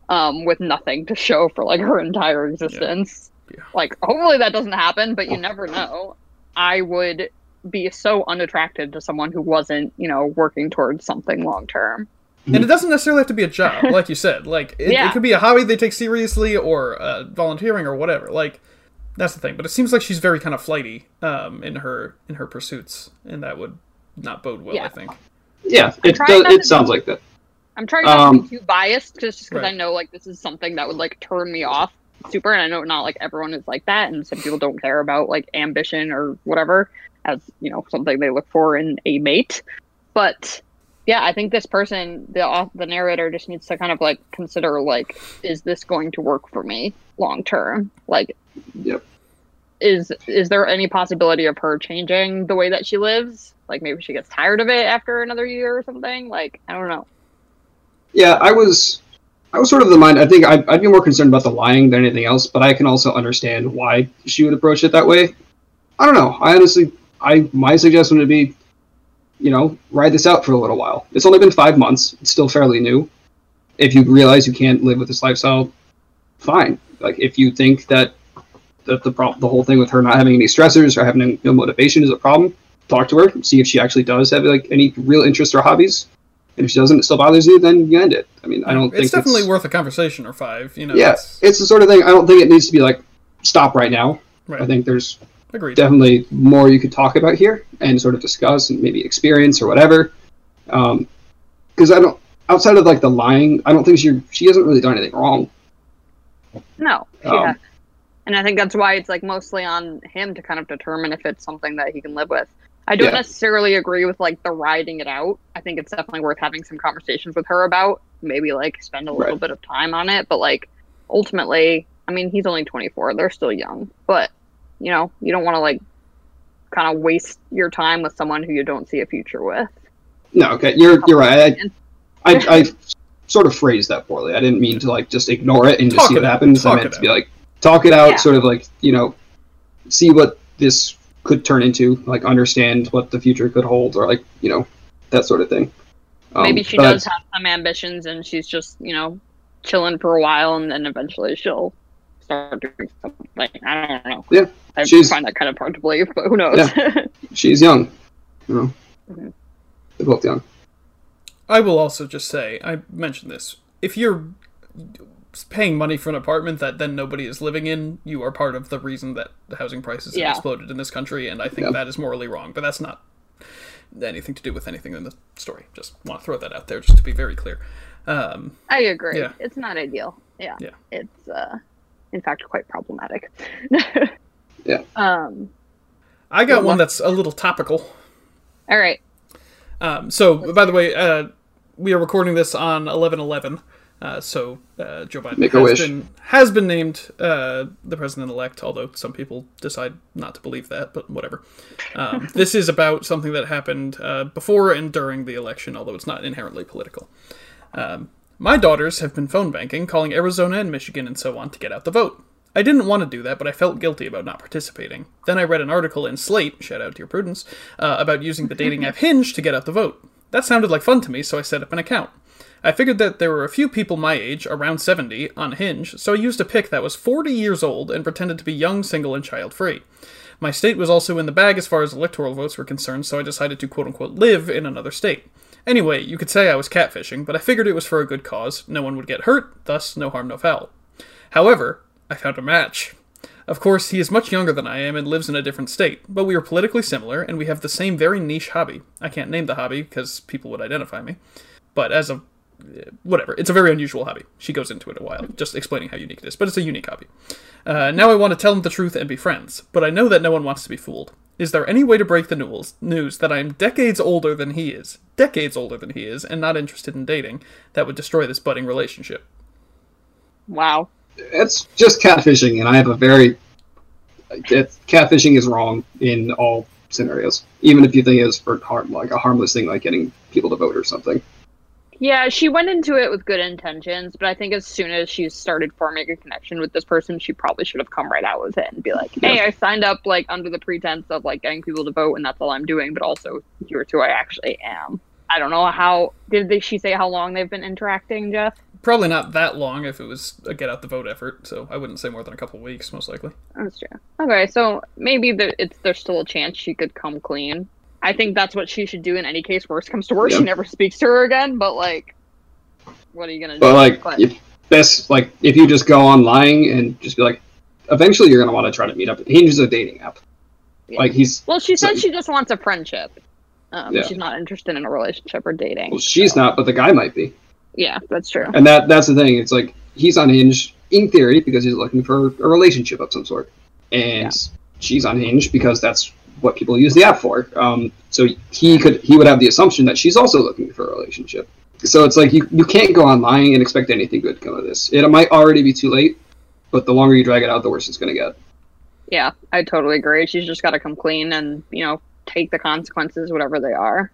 Speaker 1: um with nothing to show for like her entire existence
Speaker 3: Yeah.
Speaker 1: like hopefully that doesn't happen but you never know i would be so unattracted to someone who wasn't, you know, working towards something long term.
Speaker 3: And it doesn't necessarily have to be a job, like you said. Like it,
Speaker 1: Yeah.
Speaker 3: it could be a hobby they take seriously, or uh, volunteering, or whatever. Like that's the thing. But it seems like she's very kind of flighty um, in her in her pursuits, and that would not bode well. I think.
Speaker 2: Yeah, it does, it sounds
Speaker 1: be-
Speaker 2: like that.
Speaker 1: I'm trying not to
Speaker 2: Um,
Speaker 1: be too biased just because
Speaker 3: Right.
Speaker 1: I know like this is something that would like turn me off super and I know not like everyone is like that and some people don't care about like ambition or whatever as, you know, something they look for in a mate. But yeah, I think this person, the the narrator just needs to kind of like consider like is this going to work for me long term? Like
Speaker 2: Yep.
Speaker 1: is is there any possibility of her changing the way that she lives? Like maybe she gets tired of it after another year or something? Like I don't know.
Speaker 2: Yeah, I was, I was sort of the mind. I think I'd, I'd be more concerned about the lying than anything else, but I can also understand why she would approach it that way. I don't know. I honestly, I my suggestion would be, you know, ride this out for a little while. It's only been five months. It's still fairly new. If you realize you can't live with this lifestyle, fine. Like if you think that that the problem, the whole thing with her not having any stressors or having no motivation is a problem, talk to her. See if she actually does have like any real interests or hobbies. And if she doesn't, it still bothers you, then you end it. I mean, I don't think
Speaker 3: it's definitely worth a conversation or five. You know.
Speaker 2: yeah,
Speaker 3: it's-
Speaker 2: it's the sort of thing. I don't think it needs to be like stop right now.
Speaker 3: Right.
Speaker 2: I think there's
Speaker 3: Agreed.
Speaker 2: definitely more you could talk about here and sort of discuss and maybe experience or whatever. Because I don't, outside of like the lying, I don't think she she hasn't really done anything wrong.
Speaker 1: No.
Speaker 2: Um,
Speaker 1: yeah. And I think that's why it's like mostly on him to kind of determine if it's something that he can live with. I don't
Speaker 2: Yeah.
Speaker 1: necessarily agree with like the riding it out. I think it's definitely worth having some conversations with her about. Maybe like spend a little
Speaker 2: Right.
Speaker 1: bit of time on it. But like ultimately, I mean, he's only 24. They're still young. But, you know, you don't want to like kind of waste your time with someone who you don't see a future with.
Speaker 2: No, okay, you're you're right. I, I, I sort of phrased that poorly. I didn't mean to like just ignore it and just
Speaker 3: Talk
Speaker 2: see
Speaker 3: it
Speaker 2: what
Speaker 3: out.
Speaker 2: happens. I meant
Speaker 3: it
Speaker 2: to be like talk it out,
Speaker 1: Yeah.
Speaker 2: sort of like you know, see what this could turn into, like understand what the future could hold, or like you know, that sort of thing. Um,
Speaker 1: Maybe she
Speaker 2: but-
Speaker 1: does have some ambitions and she's just, you know, chilling for a while and then eventually she'll start doing something. Like, I don't know.
Speaker 2: Yeah,
Speaker 1: I
Speaker 2: she's-
Speaker 1: find that kind of hard to believe, but who knows?
Speaker 2: She's young, you know.
Speaker 1: Mhm.
Speaker 2: They're both young.
Speaker 3: I will also just say, I mentioned this. If you're paying money for an apartment that then nobody is living in, you are part of the reason that the housing prices have exploded in this country, and I think
Speaker 2: Yeah.
Speaker 3: that is morally wrong. But that's not anything to do with anything in the story. Just want to throw that out there, just to be very clear. Um,
Speaker 1: I agree.
Speaker 3: Yeah.
Speaker 1: It's not ideal. Yeah.
Speaker 3: Yeah.
Speaker 1: It's, uh, in fact, quite problematic.
Speaker 2: Yeah.
Speaker 1: Um,
Speaker 3: I got one that's a little topical.
Speaker 1: all right.
Speaker 3: Um, so, by the way, uh, we are recording this on eleven eleven. Uh, so uh, Joe Biden
Speaker 2: Make
Speaker 3: has been has been named uh, the president elect, although some people decide not to believe that. But whatever. Um, this is about something that happened uh, before and during the election, although it's not inherently political. Um, my daughters have been phone banking, calling Arizona and Michigan and so on to get out the vote. I didn't want to do that, but I felt guilty about not participating. Then I read an article in Slate, shout out to your Prudence, uh, about using the dating app Hinge to get out the vote. That sounded like fun to me, so I set up an account. I figured that there were a few people my age, around 70, on Hinge, so I used a pic that was 40 years old and pretended to be young, single, and child free. My state was also in the bag as far as electoral votes were concerned, so I decided to quote unquote live in another state. Anyway, you could say I was catfishing, but I figured it was for a good cause. No one would get hurt, thus, no harm, no foul. However, I found a match. Of course, he is much younger than I am and lives in a different state, but we are politically similar and we have the same very niche hobby. I can't name the hobby because people would identify me. But as a whatever, it's a very unusual hobby. She goes into it a while, just explaining how unique it is, but it's a unique hobby. Uh, now I want to tell him the truth and be friends, but I know that no one wants to be fooled. Is there any way to break the news, news that I am decades older than he is, decades older than he is, and not interested in dating, that would destroy this budding relationship?
Speaker 1: Wow.
Speaker 2: It's just catfishing, and I have a very. It's, catfishing is wrong in all scenarios, even if you think it's for harm, like a harmless thing, like getting people to vote or something.
Speaker 1: Yeah, she went into it with good intentions, but I think as soon as she started forming a connection with this person, she probably should have come right out with it and be like, "Hey, I signed up like under the pretense of like getting people to vote, and that's all I'm doing, but also here's who I actually am." I don't know how did they, she say how long they've been interacting, Jeff?
Speaker 3: Probably not that long if it was a get out the vote effort, so I wouldn't say more than a couple weeks, most likely.
Speaker 1: That's true. Okay, so maybe there, it's there's still a chance she could come clean. I think that's what she should do in any case. Worst comes to worst,
Speaker 2: Yeah.
Speaker 1: she never speaks to her again. But like, what are you gonna
Speaker 2: But
Speaker 1: do?
Speaker 2: like,
Speaker 1: But-
Speaker 2: if best like if you just go on lying and just be like, eventually you're gonna want to try to meet up. Hinge is a dating app.
Speaker 1: Yeah.
Speaker 2: Like he's
Speaker 1: Well, she
Speaker 2: So-
Speaker 1: said she just wants a friendship. Um,
Speaker 2: Yeah.
Speaker 1: She's not interested in a relationship or dating.
Speaker 2: well, she's
Speaker 1: so-
Speaker 2: not, but the guy might be.
Speaker 1: Yeah, that's true.
Speaker 2: And that that's the thing. It's like he's on Hinge in theory because he's looking for a relationship of some sort, and
Speaker 1: Yeah.
Speaker 2: she's on Hinge because that's what people use the app for. Um, so he could he would have the assumption that she's also looking for a relationship. So it's like you, you can't go online and expect anything good to come of this. It might already be too late, but the longer you drag it out, the worse it's going to get.
Speaker 1: Yeah, I totally agree. She's just got to come clean and you know take the consequences, whatever they are.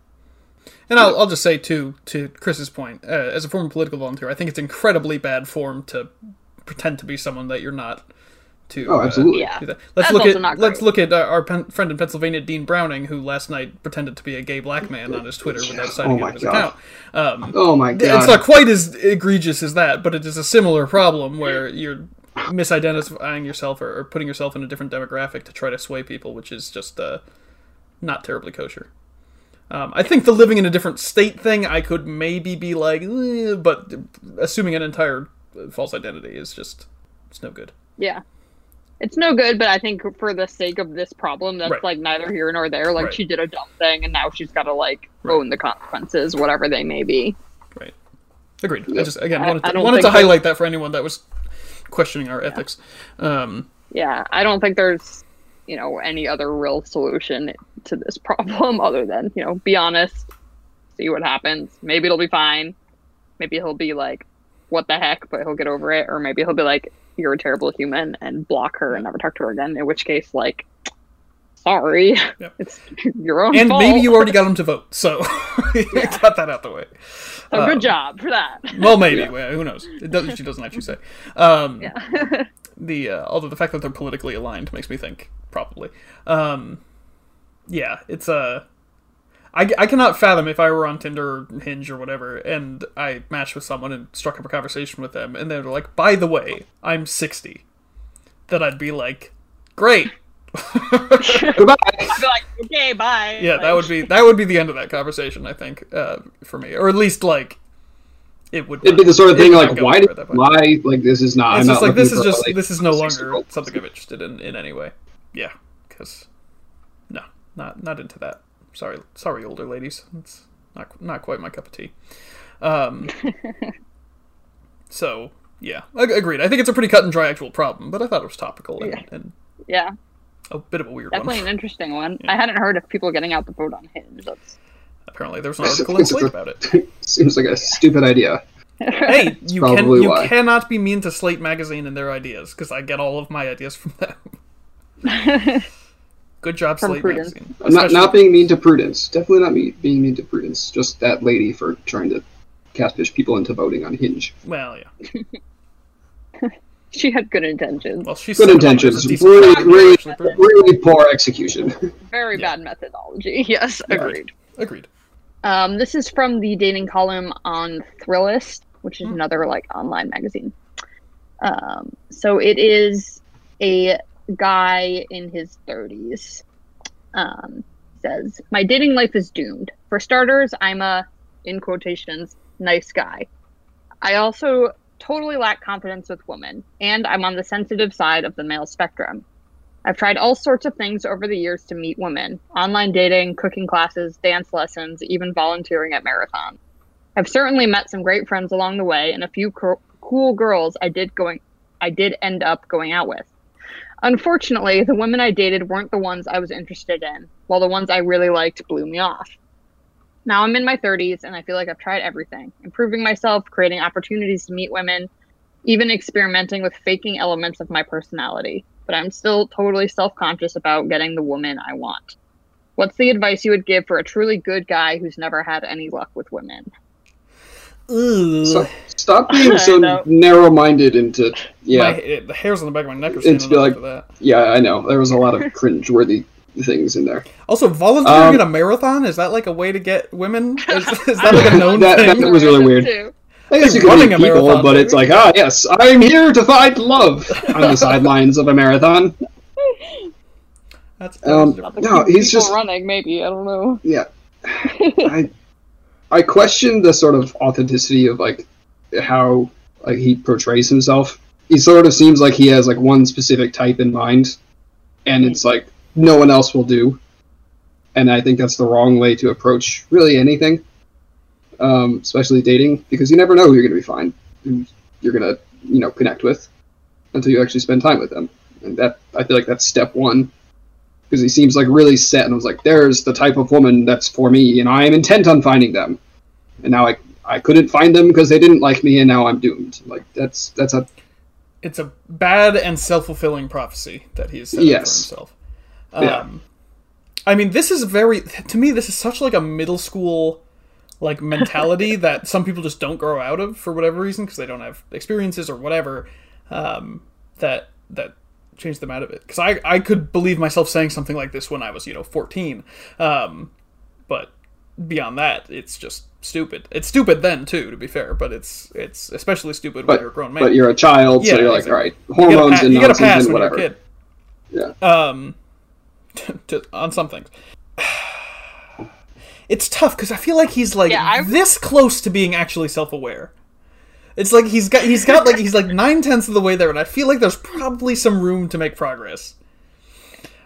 Speaker 3: And I'll, I'll just say, too, to Chris's point, uh, as a former political volunteer, I think it's incredibly bad form to pretend to be someone that you're not. To
Speaker 2: Oh,
Speaker 3: uh,
Speaker 2: absolutely.
Speaker 1: Yeah.
Speaker 3: Let's
Speaker 1: That's
Speaker 3: look at let's look at uh, our pen, friend in Pennsylvania, Dean Browning, who last night pretended to be a gay black man on his Twitter without signing
Speaker 2: Oh
Speaker 3: in
Speaker 2: my
Speaker 3: his
Speaker 2: God.
Speaker 3: account. Um,
Speaker 2: Oh my god!
Speaker 3: it's not quite as egregious as that, but it is a similar problem where you're misidentifying yourself or, or putting yourself in a different demographic to try to sway people, which is just uh, not terribly kosher. Um, I think the living in a different state thing, I could maybe be like, "Eh," but assuming an entire false identity is just it's no good.
Speaker 1: Yeah. It's no good, but I think for the sake of this problem, that's
Speaker 3: Right.
Speaker 1: like neither here nor there. Like
Speaker 3: Right.
Speaker 1: she did a dumb thing, and now she's got to like
Speaker 3: Right.
Speaker 1: own the consequences, whatever they may be.
Speaker 3: Right. Agreed. I just again
Speaker 1: I-
Speaker 3: wanted to, wanted to highlight that for anyone that was questioning our ethics. Um,
Speaker 1: Yeah, I don't think there's you know any other real solution to this problem other than you know be honest, see what happens. Maybe it'll be fine. Maybe he'll be like, "What the heck?" But he'll get over it, or maybe he'll be like, "You're a terrible human," and block her and never talk to her again. In which case, like, sorry,
Speaker 3: Yep.
Speaker 1: it's your own
Speaker 3: and
Speaker 1: fault.
Speaker 3: maybe you already got him to vote, so
Speaker 1: Yeah.
Speaker 3: got that out the way.
Speaker 1: So
Speaker 3: um,
Speaker 1: good job for that.
Speaker 3: Well, maybe. Well, who knows? It does, she doesn't actually say. Um,
Speaker 1: yeah.
Speaker 3: the uh, although the fact that they're politically aligned makes me think probably. Um, yeah, it's a. Uh, I, I cannot fathom if I were on Tinder or Hinge or whatever, and I matched with someone and struck up a conversation with them, and they're like, "By the way, I'm 60," that I'd be like, "Great."
Speaker 2: Goodbye.
Speaker 1: I'd be like, okay, bye.
Speaker 3: yeah,
Speaker 1: Like,
Speaker 3: that would be that would be the end of that conversation, I think, uh, for me, or at least like it would.
Speaker 2: It'd be the sort of thing like, why? Did,
Speaker 3: that
Speaker 2: why? Like this is not.
Speaker 3: It's
Speaker 2: I'm
Speaker 3: just
Speaker 2: not
Speaker 3: like this is just
Speaker 2: like,
Speaker 3: this is no longer something I'm interested in in any way. Yeah, because no, not not into that. Sorry, sorry, older ladies. It's not not quite my cup of tea. Um, so yeah, ag- agreed. I think it's a pretty cut and dry actual problem, but I thought it was topical and,
Speaker 1: Yeah.
Speaker 3: and
Speaker 1: Yeah,
Speaker 3: a bit of a weird
Speaker 1: definitely
Speaker 3: one.
Speaker 1: an interesting one. I hadn't heard of people getting out the vote on Hinge. That's
Speaker 3: Apparently, there was an article in Slate about it.
Speaker 2: Seems like a stupid idea.
Speaker 3: Hey, you can
Speaker 2: probably
Speaker 3: you
Speaker 2: why.
Speaker 3: cannot be mean to Slate magazine and their ideas because I get all of my ideas from them. Good job,
Speaker 1: From
Speaker 3: Slate
Speaker 1: Prudence.
Speaker 3: magazine.
Speaker 2: Not not being mean to Prudence. Definitely not me being mean to Prudence. Just that lady for trying to catfish people into voting on Hinge.
Speaker 3: Well, yeah.
Speaker 1: she had good intentions.
Speaker 3: Well, she's
Speaker 2: Good
Speaker 3: set it up as a
Speaker 2: intentions. Really, really, really poor execution.
Speaker 1: Very
Speaker 3: Yeah.
Speaker 1: bad methodology. Yes, agreed.
Speaker 3: Agreed.
Speaker 1: Um, this is from the dating column on Thrillist, which is
Speaker 3: Hmm.
Speaker 1: another like online magazine. Um, so it is a guy in his 30s. Um, says, My dating life is doomed. For starters, I'm a, in quotations, nice guy. I also totally lack confidence with women, and I'm on the sensitive side of the male spectrum. I've tried all sorts of things over the years to meet women online dating, cooking classes, dance lessons, even volunteering at marathons. I've certainly met some great friends along the way and a few co- cool girls I did going I did end up going out with. Unfortunately, the women I dated weren't the ones I was interested in, while the ones I really liked blew me off. Now I'm in my 30s and I feel like I've tried everything improving myself, creating opportunities to meet women, even experimenting with faking elements of my personality. But I'm still totally self conscious about getting the woman I want. What's the advice you would give for a truly good guy who's never had any luck with women?
Speaker 2: So, stop being so narrow-minded into. Yeah,
Speaker 3: My, it, the hairs on the back of my neck are
Speaker 2: It's
Speaker 3: standing up
Speaker 2: like-
Speaker 3: after that.
Speaker 2: yeah, I know. There was a lot of cringe-worthy things in there.
Speaker 3: Also, volunteering
Speaker 2: Um,
Speaker 3: in a marathon is that like a way to get women? Is, is that like a known
Speaker 2: That-
Speaker 3: thing?
Speaker 2: that was really weird.
Speaker 1: Too.
Speaker 2: I guess you
Speaker 3: Like
Speaker 2: can
Speaker 3: running
Speaker 2: meet people,
Speaker 3: marathon,
Speaker 2: but it's like, ah, yes, I'm here to find love on the sidelines of a marathon.
Speaker 3: That's
Speaker 2: Um, no, he's just
Speaker 1: running. Maybe I don't know.
Speaker 2: yeah. I I question the sort of authenticity of like how like he portrays himself. He sort of seems like he has like one specific type in mind, and it's like no one else will do. And I think that's the wrong way to approach really anything, um, especially dating, because you never know who you're going to be fine, who you're going to you know connect with, until you actually spend time with them. And that I feel like that's step one because he seems like really set and was like, "There's the type of woman that's for me, and I am intent on finding them." And now I I couldn't find them because they didn't like me, and now I'm doomed. Like that's that's a
Speaker 3: it's a bad and self fulfilling prophecy that he's set
Speaker 2: Yes.
Speaker 3: for himself. Um,
Speaker 2: Yeah.
Speaker 3: I mean, this is very to me. This is such like a middle school like mentality that some people just don't grow out of for whatever reason because they don't have experiences or whatever um, that that changed them out of it. Because I I could believe myself saying something like this when I was you know fourteen, um, but beyond that, it's just stupid. It's stupid then too, to be fair, but it's it's especially stupid when you're a grown man.
Speaker 2: but you're a child, so you're like,
Speaker 3: exactly.
Speaker 2: all right,
Speaker 3: You get a
Speaker 2: hormones
Speaker 3: pa-
Speaker 2: and
Speaker 3: you get a
Speaker 2: nonsense
Speaker 3: pass
Speaker 2: and
Speaker 3: when
Speaker 2: whatever.
Speaker 3: you're a kid.
Speaker 2: Yeah.
Speaker 3: Um, to, on some things. It's tough because I feel like he's like
Speaker 1: Yeah,
Speaker 3: this close to being actually self-aware. It's like he's got he's got like he's like nine tenths of the way there, and I feel like there's probably some room to make progress.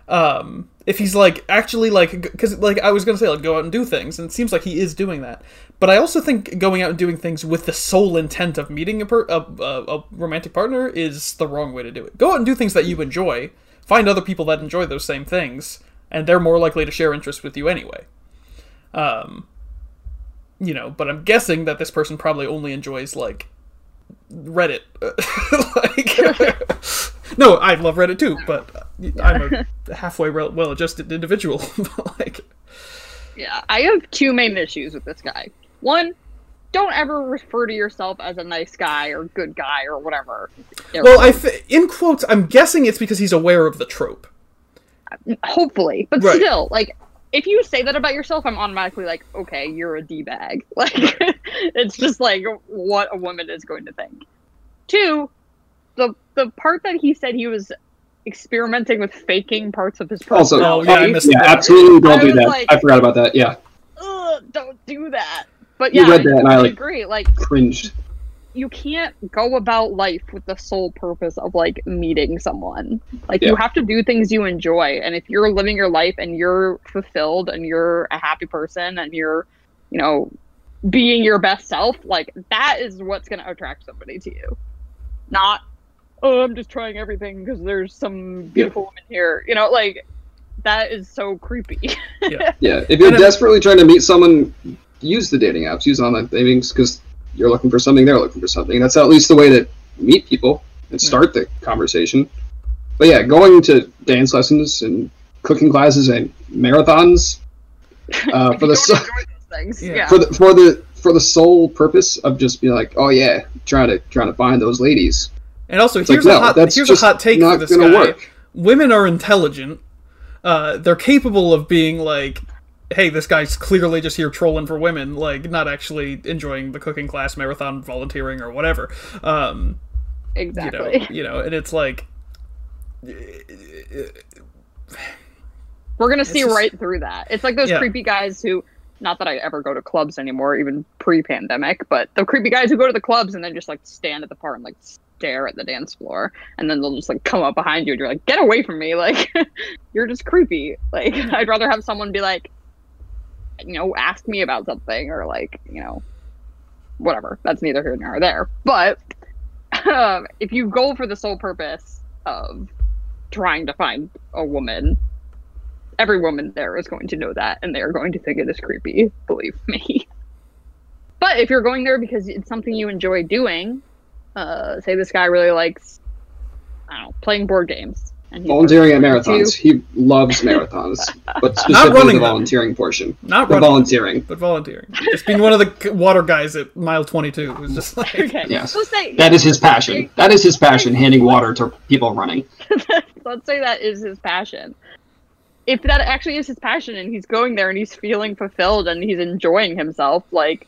Speaker 3: Um, if he's like actually like because like I was gonna say like go out and do things, and it seems like he is doing that. But I also think going out and doing things with the sole intent of meeting a, per- a, a, a romantic partner is the wrong way to do it. Go out and do things that you enjoy. Find other people that enjoy those same things, and they're more likely to share interests with you anyway. Um, you know, but I'm guessing that this person probably only enjoys like Reddit. like, no, I love Reddit too, but I'm a halfway rel- well-adjusted individual. like,
Speaker 1: Yeah, I have two main issues with this guy. One, don't ever refer to yourself as a nice guy or good guy or whatever.
Speaker 3: Well, I th- in quotes, I'm guessing it's because he's aware of the trope.
Speaker 1: hopefully, but
Speaker 3: Right.
Speaker 1: still, like if you say that about yourself, I'm automatically like, okay, you're a d bag. Like it's just like what a woman is going to think. Two, the the part that he said he was experimenting with faking parts of his
Speaker 2: Also-
Speaker 3: Oh,
Speaker 1: personality.
Speaker 3: yeah, I missed
Speaker 2: Yeah,
Speaker 3: that.
Speaker 2: absolutely don't
Speaker 1: I
Speaker 2: do that.
Speaker 1: like-
Speaker 2: I forgot about that. Yeah,
Speaker 1: don't do that. But
Speaker 2: You
Speaker 1: yeah,
Speaker 2: read that and I, like-
Speaker 1: agree. Like
Speaker 2: cringed.
Speaker 1: you can't go about life with the sole purpose of like meeting someone. Like you have to do things you enjoy, and if you're living your life and you're fulfilled and you're a happy person and you're, you know, being your best self, like that is what's going to attract somebody to you. Not, oh, I'm just trying everything because there's some beautiful woman here. You know, like that is so creepy.
Speaker 3: Yeah.
Speaker 2: Yeah, if you're
Speaker 3: And I'm-
Speaker 2: desperately trying to meet someone, use the dating apps, use online datings because you're looking for something, they're looking for something. That's at least the way to meet people and start the conversation. But yeah, going to dance lessons and cooking classes and marathons uh, for the so-
Speaker 1: things,
Speaker 3: Yeah.
Speaker 1: yeah.
Speaker 2: for the for the for the sole purpose of just being like, oh yeah, trying to trying to find those ladies.
Speaker 3: And also,
Speaker 2: It's like
Speaker 3: here's
Speaker 2: no,
Speaker 3: a hot
Speaker 2: that's
Speaker 3: here's a hot take for this guy.
Speaker 2: work.
Speaker 3: Women are intelligent. Uh, they're capable of being like, "Hey, this guy's clearly just here trolling for women, like not actually enjoying the cooking class, marathon, volunteering, or whatever." Um, you know,
Speaker 1: exactly.
Speaker 3: you know, and it's like,
Speaker 1: We're gonna see
Speaker 3: just-
Speaker 1: right through that. It's like those
Speaker 3: Yeah.
Speaker 1: creepy guys who, not that I ever go to clubs anymore, even pre-pandemic, but the creepy guys who go to the clubs and then just like stand at the bar and like stare at the dance floor, and then they'll just like come up behind you and you're like, get away from me, like you're just creepy. Like I'd rather have someone be like, you know, ask me about something or like, you know, whatever. That's neither here nor there. But um, if you go for the sole purpose of trying to find a woman every woman there is going to know that and they're going to think it is creepy believe me but if you're going there because it's something you enjoy doing uh, say this guy really likes i don't know playing board games and he's
Speaker 2: Volunteering at
Speaker 1: going to-
Speaker 2: marathons. He loves marathons, but
Speaker 3: Not
Speaker 2: specifically
Speaker 3: running
Speaker 2: the
Speaker 3: them.
Speaker 2: volunteering portion.
Speaker 3: not
Speaker 2: The
Speaker 3: running,
Speaker 2: volunteering.
Speaker 3: but volunteering. Just being one of the water guys at mile 22 was just like,
Speaker 1: okay
Speaker 2: Yes.
Speaker 1: let's say
Speaker 2: That is his passion. That is his passion, handing water to people running.
Speaker 1: let's say that is his passion if that actually is his passion and he's going there and he's feeling fulfilled and he's enjoying himself like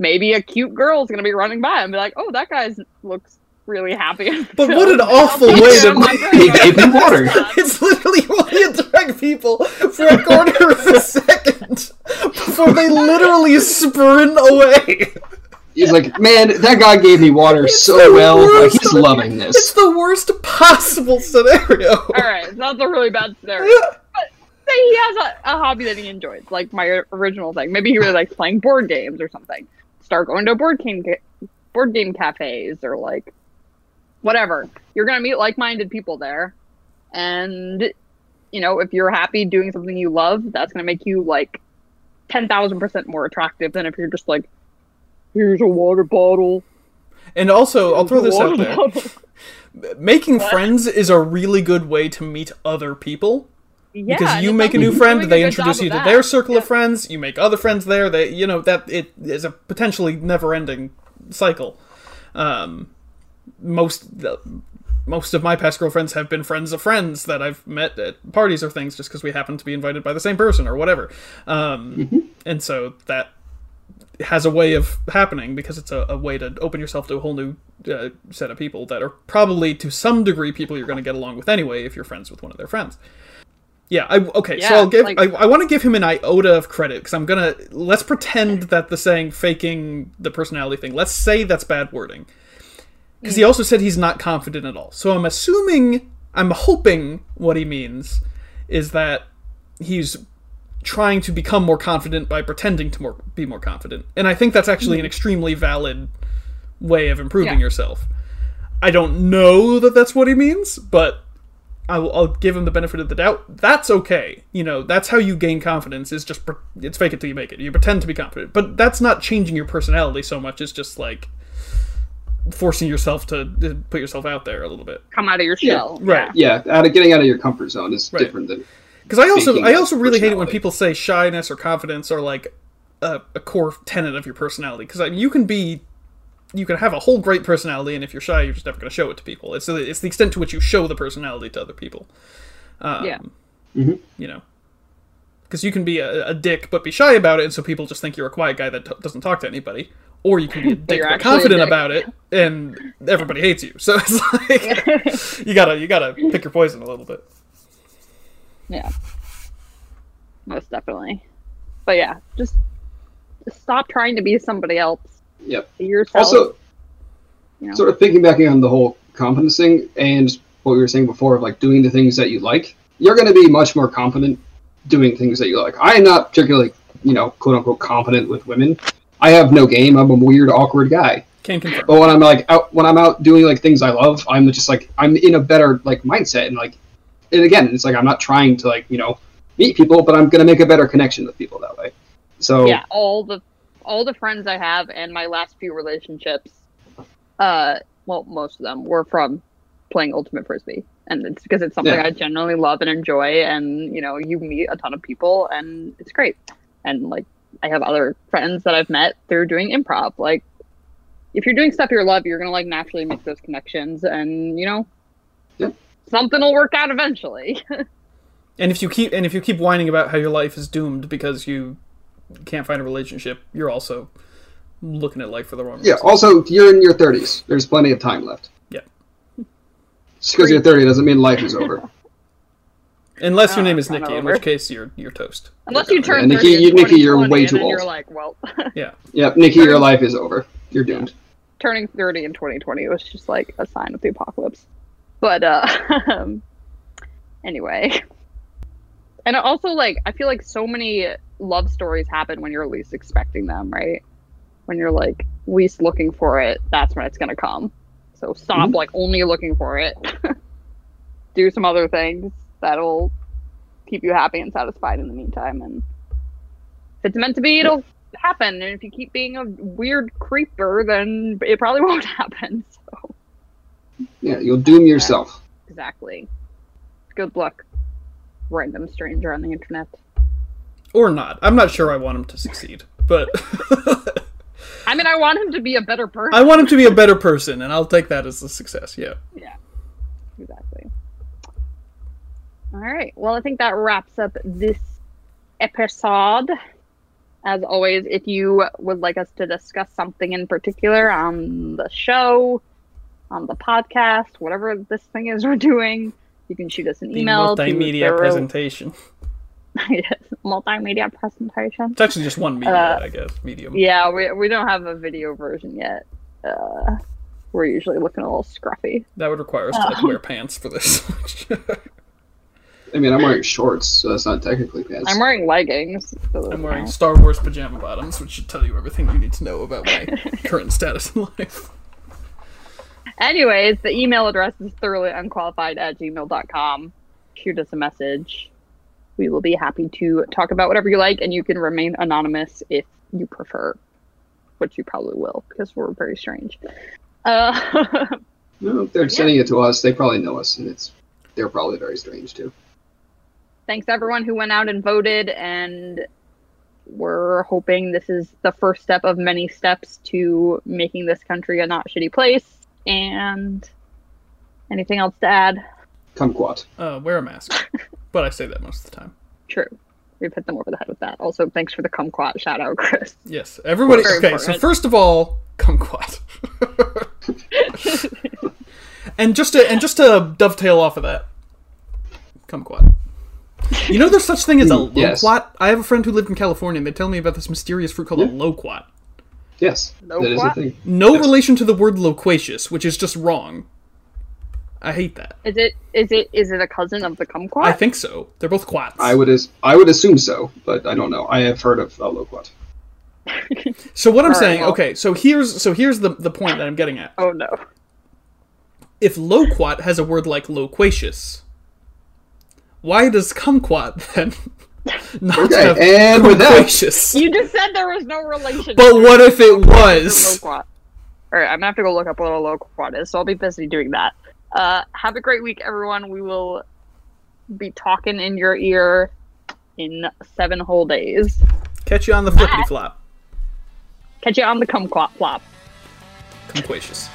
Speaker 1: maybe a cute girl is going to be running by and be like oh that guy looks really happy and
Speaker 3: But what an awful way to-
Speaker 1: him, my
Speaker 2: He
Speaker 1: friend."
Speaker 2: gave him water.
Speaker 3: It's literally only attract people for a quarter of a second before they literally sprint away.
Speaker 2: He's like, man, that guy gave me water
Speaker 3: It's
Speaker 2: so well. Like,
Speaker 3: worst.
Speaker 2: he's loving this.
Speaker 3: It's the worst possible scenario.
Speaker 1: all right that's a really bad scenario but say he has a, a hobby that he enjoys like my original thing maybe he really likes playing board games or something start going to board game ca- board game cafes or like whatever you're gonna meet like-minded people there and you know if you're happy doing something you love that's gonna make you like 10,000% more attractive than if you're just like here's a water bottle
Speaker 3: And also, I'll throw this out there. Making
Speaker 1: What?
Speaker 3: friends is a really good way to meet other people.
Speaker 1: Yeah,
Speaker 3: because you make a new friend, they introduce you to their circle of friends, you make other friends there. They, you know, that it is a potentially never-ending cycle. Um, most most of my past girlfriends have been friends of friends that I've met at parties or things, just because we happen to be invited by the same person or whatever. Um, And so that has a way of happening because it's a, a way to open yourself to a whole new uh, set of people that are probably to some degree people you're going to get along with anyway if you're friends with one of their friends. Yeah, I, okay, so I'll give
Speaker 1: like-
Speaker 3: I, I want to give him an iota of credit because I'm gonna let's pretend that the saying faking the personality thing. Let's say that's bad wording because he mm. also said he's not confident at all. So I'm assuming, I'm hoping what he means is that he's trying to become more confident by pretending to more be more confident. And I think that's actually an mm. extremely valid way of improving
Speaker 1: Yeah.
Speaker 3: yourself. I don't know that that's what he means, but I'll, I'll give him the benefit of the doubt. That's okay. You know, that's how you gain confidence. Is just pre- it's fake it till you make it. You pretend to be confident, but that's not changing your personality so much. It's just like forcing yourself to, to put yourself out there a little bit.
Speaker 1: come out of your
Speaker 2: Yeah.
Speaker 1: shell
Speaker 3: Right.
Speaker 2: Yeah, out of getting out of your comfort zone is
Speaker 3: Right.
Speaker 2: different than
Speaker 3: Because I also I also really hate it when people say shyness or confidence are like a, a core tenet of your personality because I mean, you can be you can have a whole great personality, and if you're shy, you're just never going to show it to people. It's the, it's the extent to which you show the personality to other people. Um,
Speaker 1: Yeah.
Speaker 2: Mhm.
Speaker 3: You know, because you can be a, a dick but be shy about it, and so people just think you're a quiet guy that t- doesn't talk to anybody. Or you can be a dick but confident
Speaker 1: dick.
Speaker 3: about it, and everybody hates you. So it's like you gotta you gotta pick your poison a little bit.
Speaker 1: Yeah. Most definitely. But yeah, just, just stop trying to be somebody else.
Speaker 2: Yep.
Speaker 1: Yourself.
Speaker 2: Also,
Speaker 1: you know?
Speaker 2: sort of thinking back on the whole confidence thing and what we were saying before of like doing the things that you like, you're going to be much more confident doing things that you like. I am not particularly, you know, quote unquote confident with women. I have no game. I'm a weird, awkward guy.
Speaker 3: Can confirm.
Speaker 2: But when I'm like out, when I'm out doing like things I love, I'm just like I'm in a better like mindset and like, and again, it's like I'm not trying to like you know meet people, but I'm gonna make a better connection with people that way. So
Speaker 1: yeah, all the all the friends I have and my last few relationships, uh, well, most of them were from playing Ultimate Frisbee, and it's because it's something
Speaker 2: Yeah.
Speaker 1: I genuinely love and enjoy, and you know, you meet a ton of people, and it's great. And like, I have other friends that I've met through doing improv. Like, if you're doing stuff you love, you're gonna like naturally make those connections, and you know,
Speaker 2: Yep.
Speaker 1: something will work out eventually.
Speaker 3: And if you keep and if you keep whining about how your life is doomed because you can't find a relationship, you're also looking at life for the wrong
Speaker 2: Yeah.
Speaker 3: reasons.
Speaker 2: Also, you're in your 30s. There's plenty of time left.
Speaker 3: Yeah.
Speaker 2: Just because you're 30 doesn't mean life is over.
Speaker 3: Unless your
Speaker 1: Oh,
Speaker 3: name is Nikki, in which case you're you're toast.
Speaker 1: Unless you turn
Speaker 2: Nikki-
Speaker 1: 30
Speaker 2: you- Nikki, you're way too old.
Speaker 1: You're like, well.
Speaker 3: Yeah.
Speaker 2: Yep, Nikki, your life is over. You're doomed.
Speaker 1: turning 30 in 2020 was just like a sign of the apocalypse. But uh um, anyway. And also like I feel like so many love stories happen when you're least expecting them, right? When you're like least looking for it, that's when it's going to come. So stop
Speaker 2: Mhm.
Speaker 1: like only looking for it. Do some other things that'll keep you happy and satisfied in the meantime and if it's meant to be, it'll happen. And if you keep being a weird creeper, then it probably won't happen. So
Speaker 2: Yeah, you'll doom yourself.
Speaker 1: exactly. Good luck, random stranger on the internet.
Speaker 3: Or not. I'm not sure I want him to succeed, but
Speaker 1: I mean, I want him to be a better person.
Speaker 3: I want him to be a better person, and I'll take that as a success. Yeah.
Speaker 1: Yeah, exactly. All right. Well, I think that wraps up this episode. As always, if you would like us to discuss something in particular on the show, on the podcast, whatever this thing is we're doing, you can shoot us an
Speaker 3: The
Speaker 1: email.
Speaker 3: multimedia
Speaker 1: to
Speaker 3: presentation.
Speaker 1: yes, multimedia presentation.
Speaker 3: It's actually just one medium,
Speaker 1: Uh,
Speaker 3: I guess. Medium.
Speaker 1: Yeah, we, we don't have a video version yet. Uh, we're usually looking a little scruffy.
Speaker 3: That would require us to like, wear pants for this.
Speaker 2: I mean, I'm wearing shorts, so that's not technically pants.
Speaker 1: I'm wearing leggings. so
Speaker 3: I'm wearing
Speaker 1: count.
Speaker 3: Star Wars pajama bottoms, which should tell you everything you need to know about my current status in life.
Speaker 1: Anyways, the email address is thoroughly unqualified at gmail.com. Shoot us a message. We will be happy to talk about whatever you like, and you can remain anonymous if you prefer, which you probably will because we're very strange. Uh,
Speaker 2: No, if they're sending it to us, they probably know us, and it's they're probably very strange too.
Speaker 1: thanks everyone who went out and voted, and we're hoping this is the first step of many steps to making this country a not shitty place. And anything else to add?
Speaker 2: Kumquat.
Speaker 3: Uh, wear a mask. But I say that most of the time.
Speaker 1: True. We've hit them over the head with that. Also, thanks for the kumquat shout out, Chris.
Speaker 3: Yes, everybody.
Speaker 1: Very
Speaker 3: Okay, so first of all, kumquat. and just to and just to dovetail off of that, kumquat. You know, there's such thing as a
Speaker 2: Mm, yes.
Speaker 3: loquat. I have a friend who lived in California, and they tell me about this mysterious fruit called a loquat.
Speaker 2: Yes, that is a thing.
Speaker 3: No
Speaker 2: Yes.
Speaker 3: relation to the word loquacious, which is just wrong. I hate that.
Speaker 1: Is it is it is it a cousin of the kumquat?
Speaker 3: I think so. They're both quats.
Speaker 2: I would as I would assume so, but I don't know. I have heard of a loquat.
Speaker 3: So what I'm
Speaker 1: All right,
Speaker 3: saying,
Speaker 1: well-
Speaker 3: okay, so here's so here's the the point that I'm getting at.
Speaker 1: oh no.
Speaker 3: If loquat has a word like loquacious, why does kumquat then not
Speaker 2: Okay,
Speaker 3: have
Speaker 2: and with that-
Speaker 3: loquacious?
Speaker 1: You just said there was no relation.
Speaker 3: But what if it was?
Speaker 1: loquat. All right, I'm gonna have to go look up what a loquat is, so I'll be busy doing that. Uh, have a great week, everyone. We will be talking in your ear in seven whole days.
Speaker 3: Catch you on the flippity flop.
Speaker 1: Catch you on the cum flop.
Speaker 3: Kumquacious.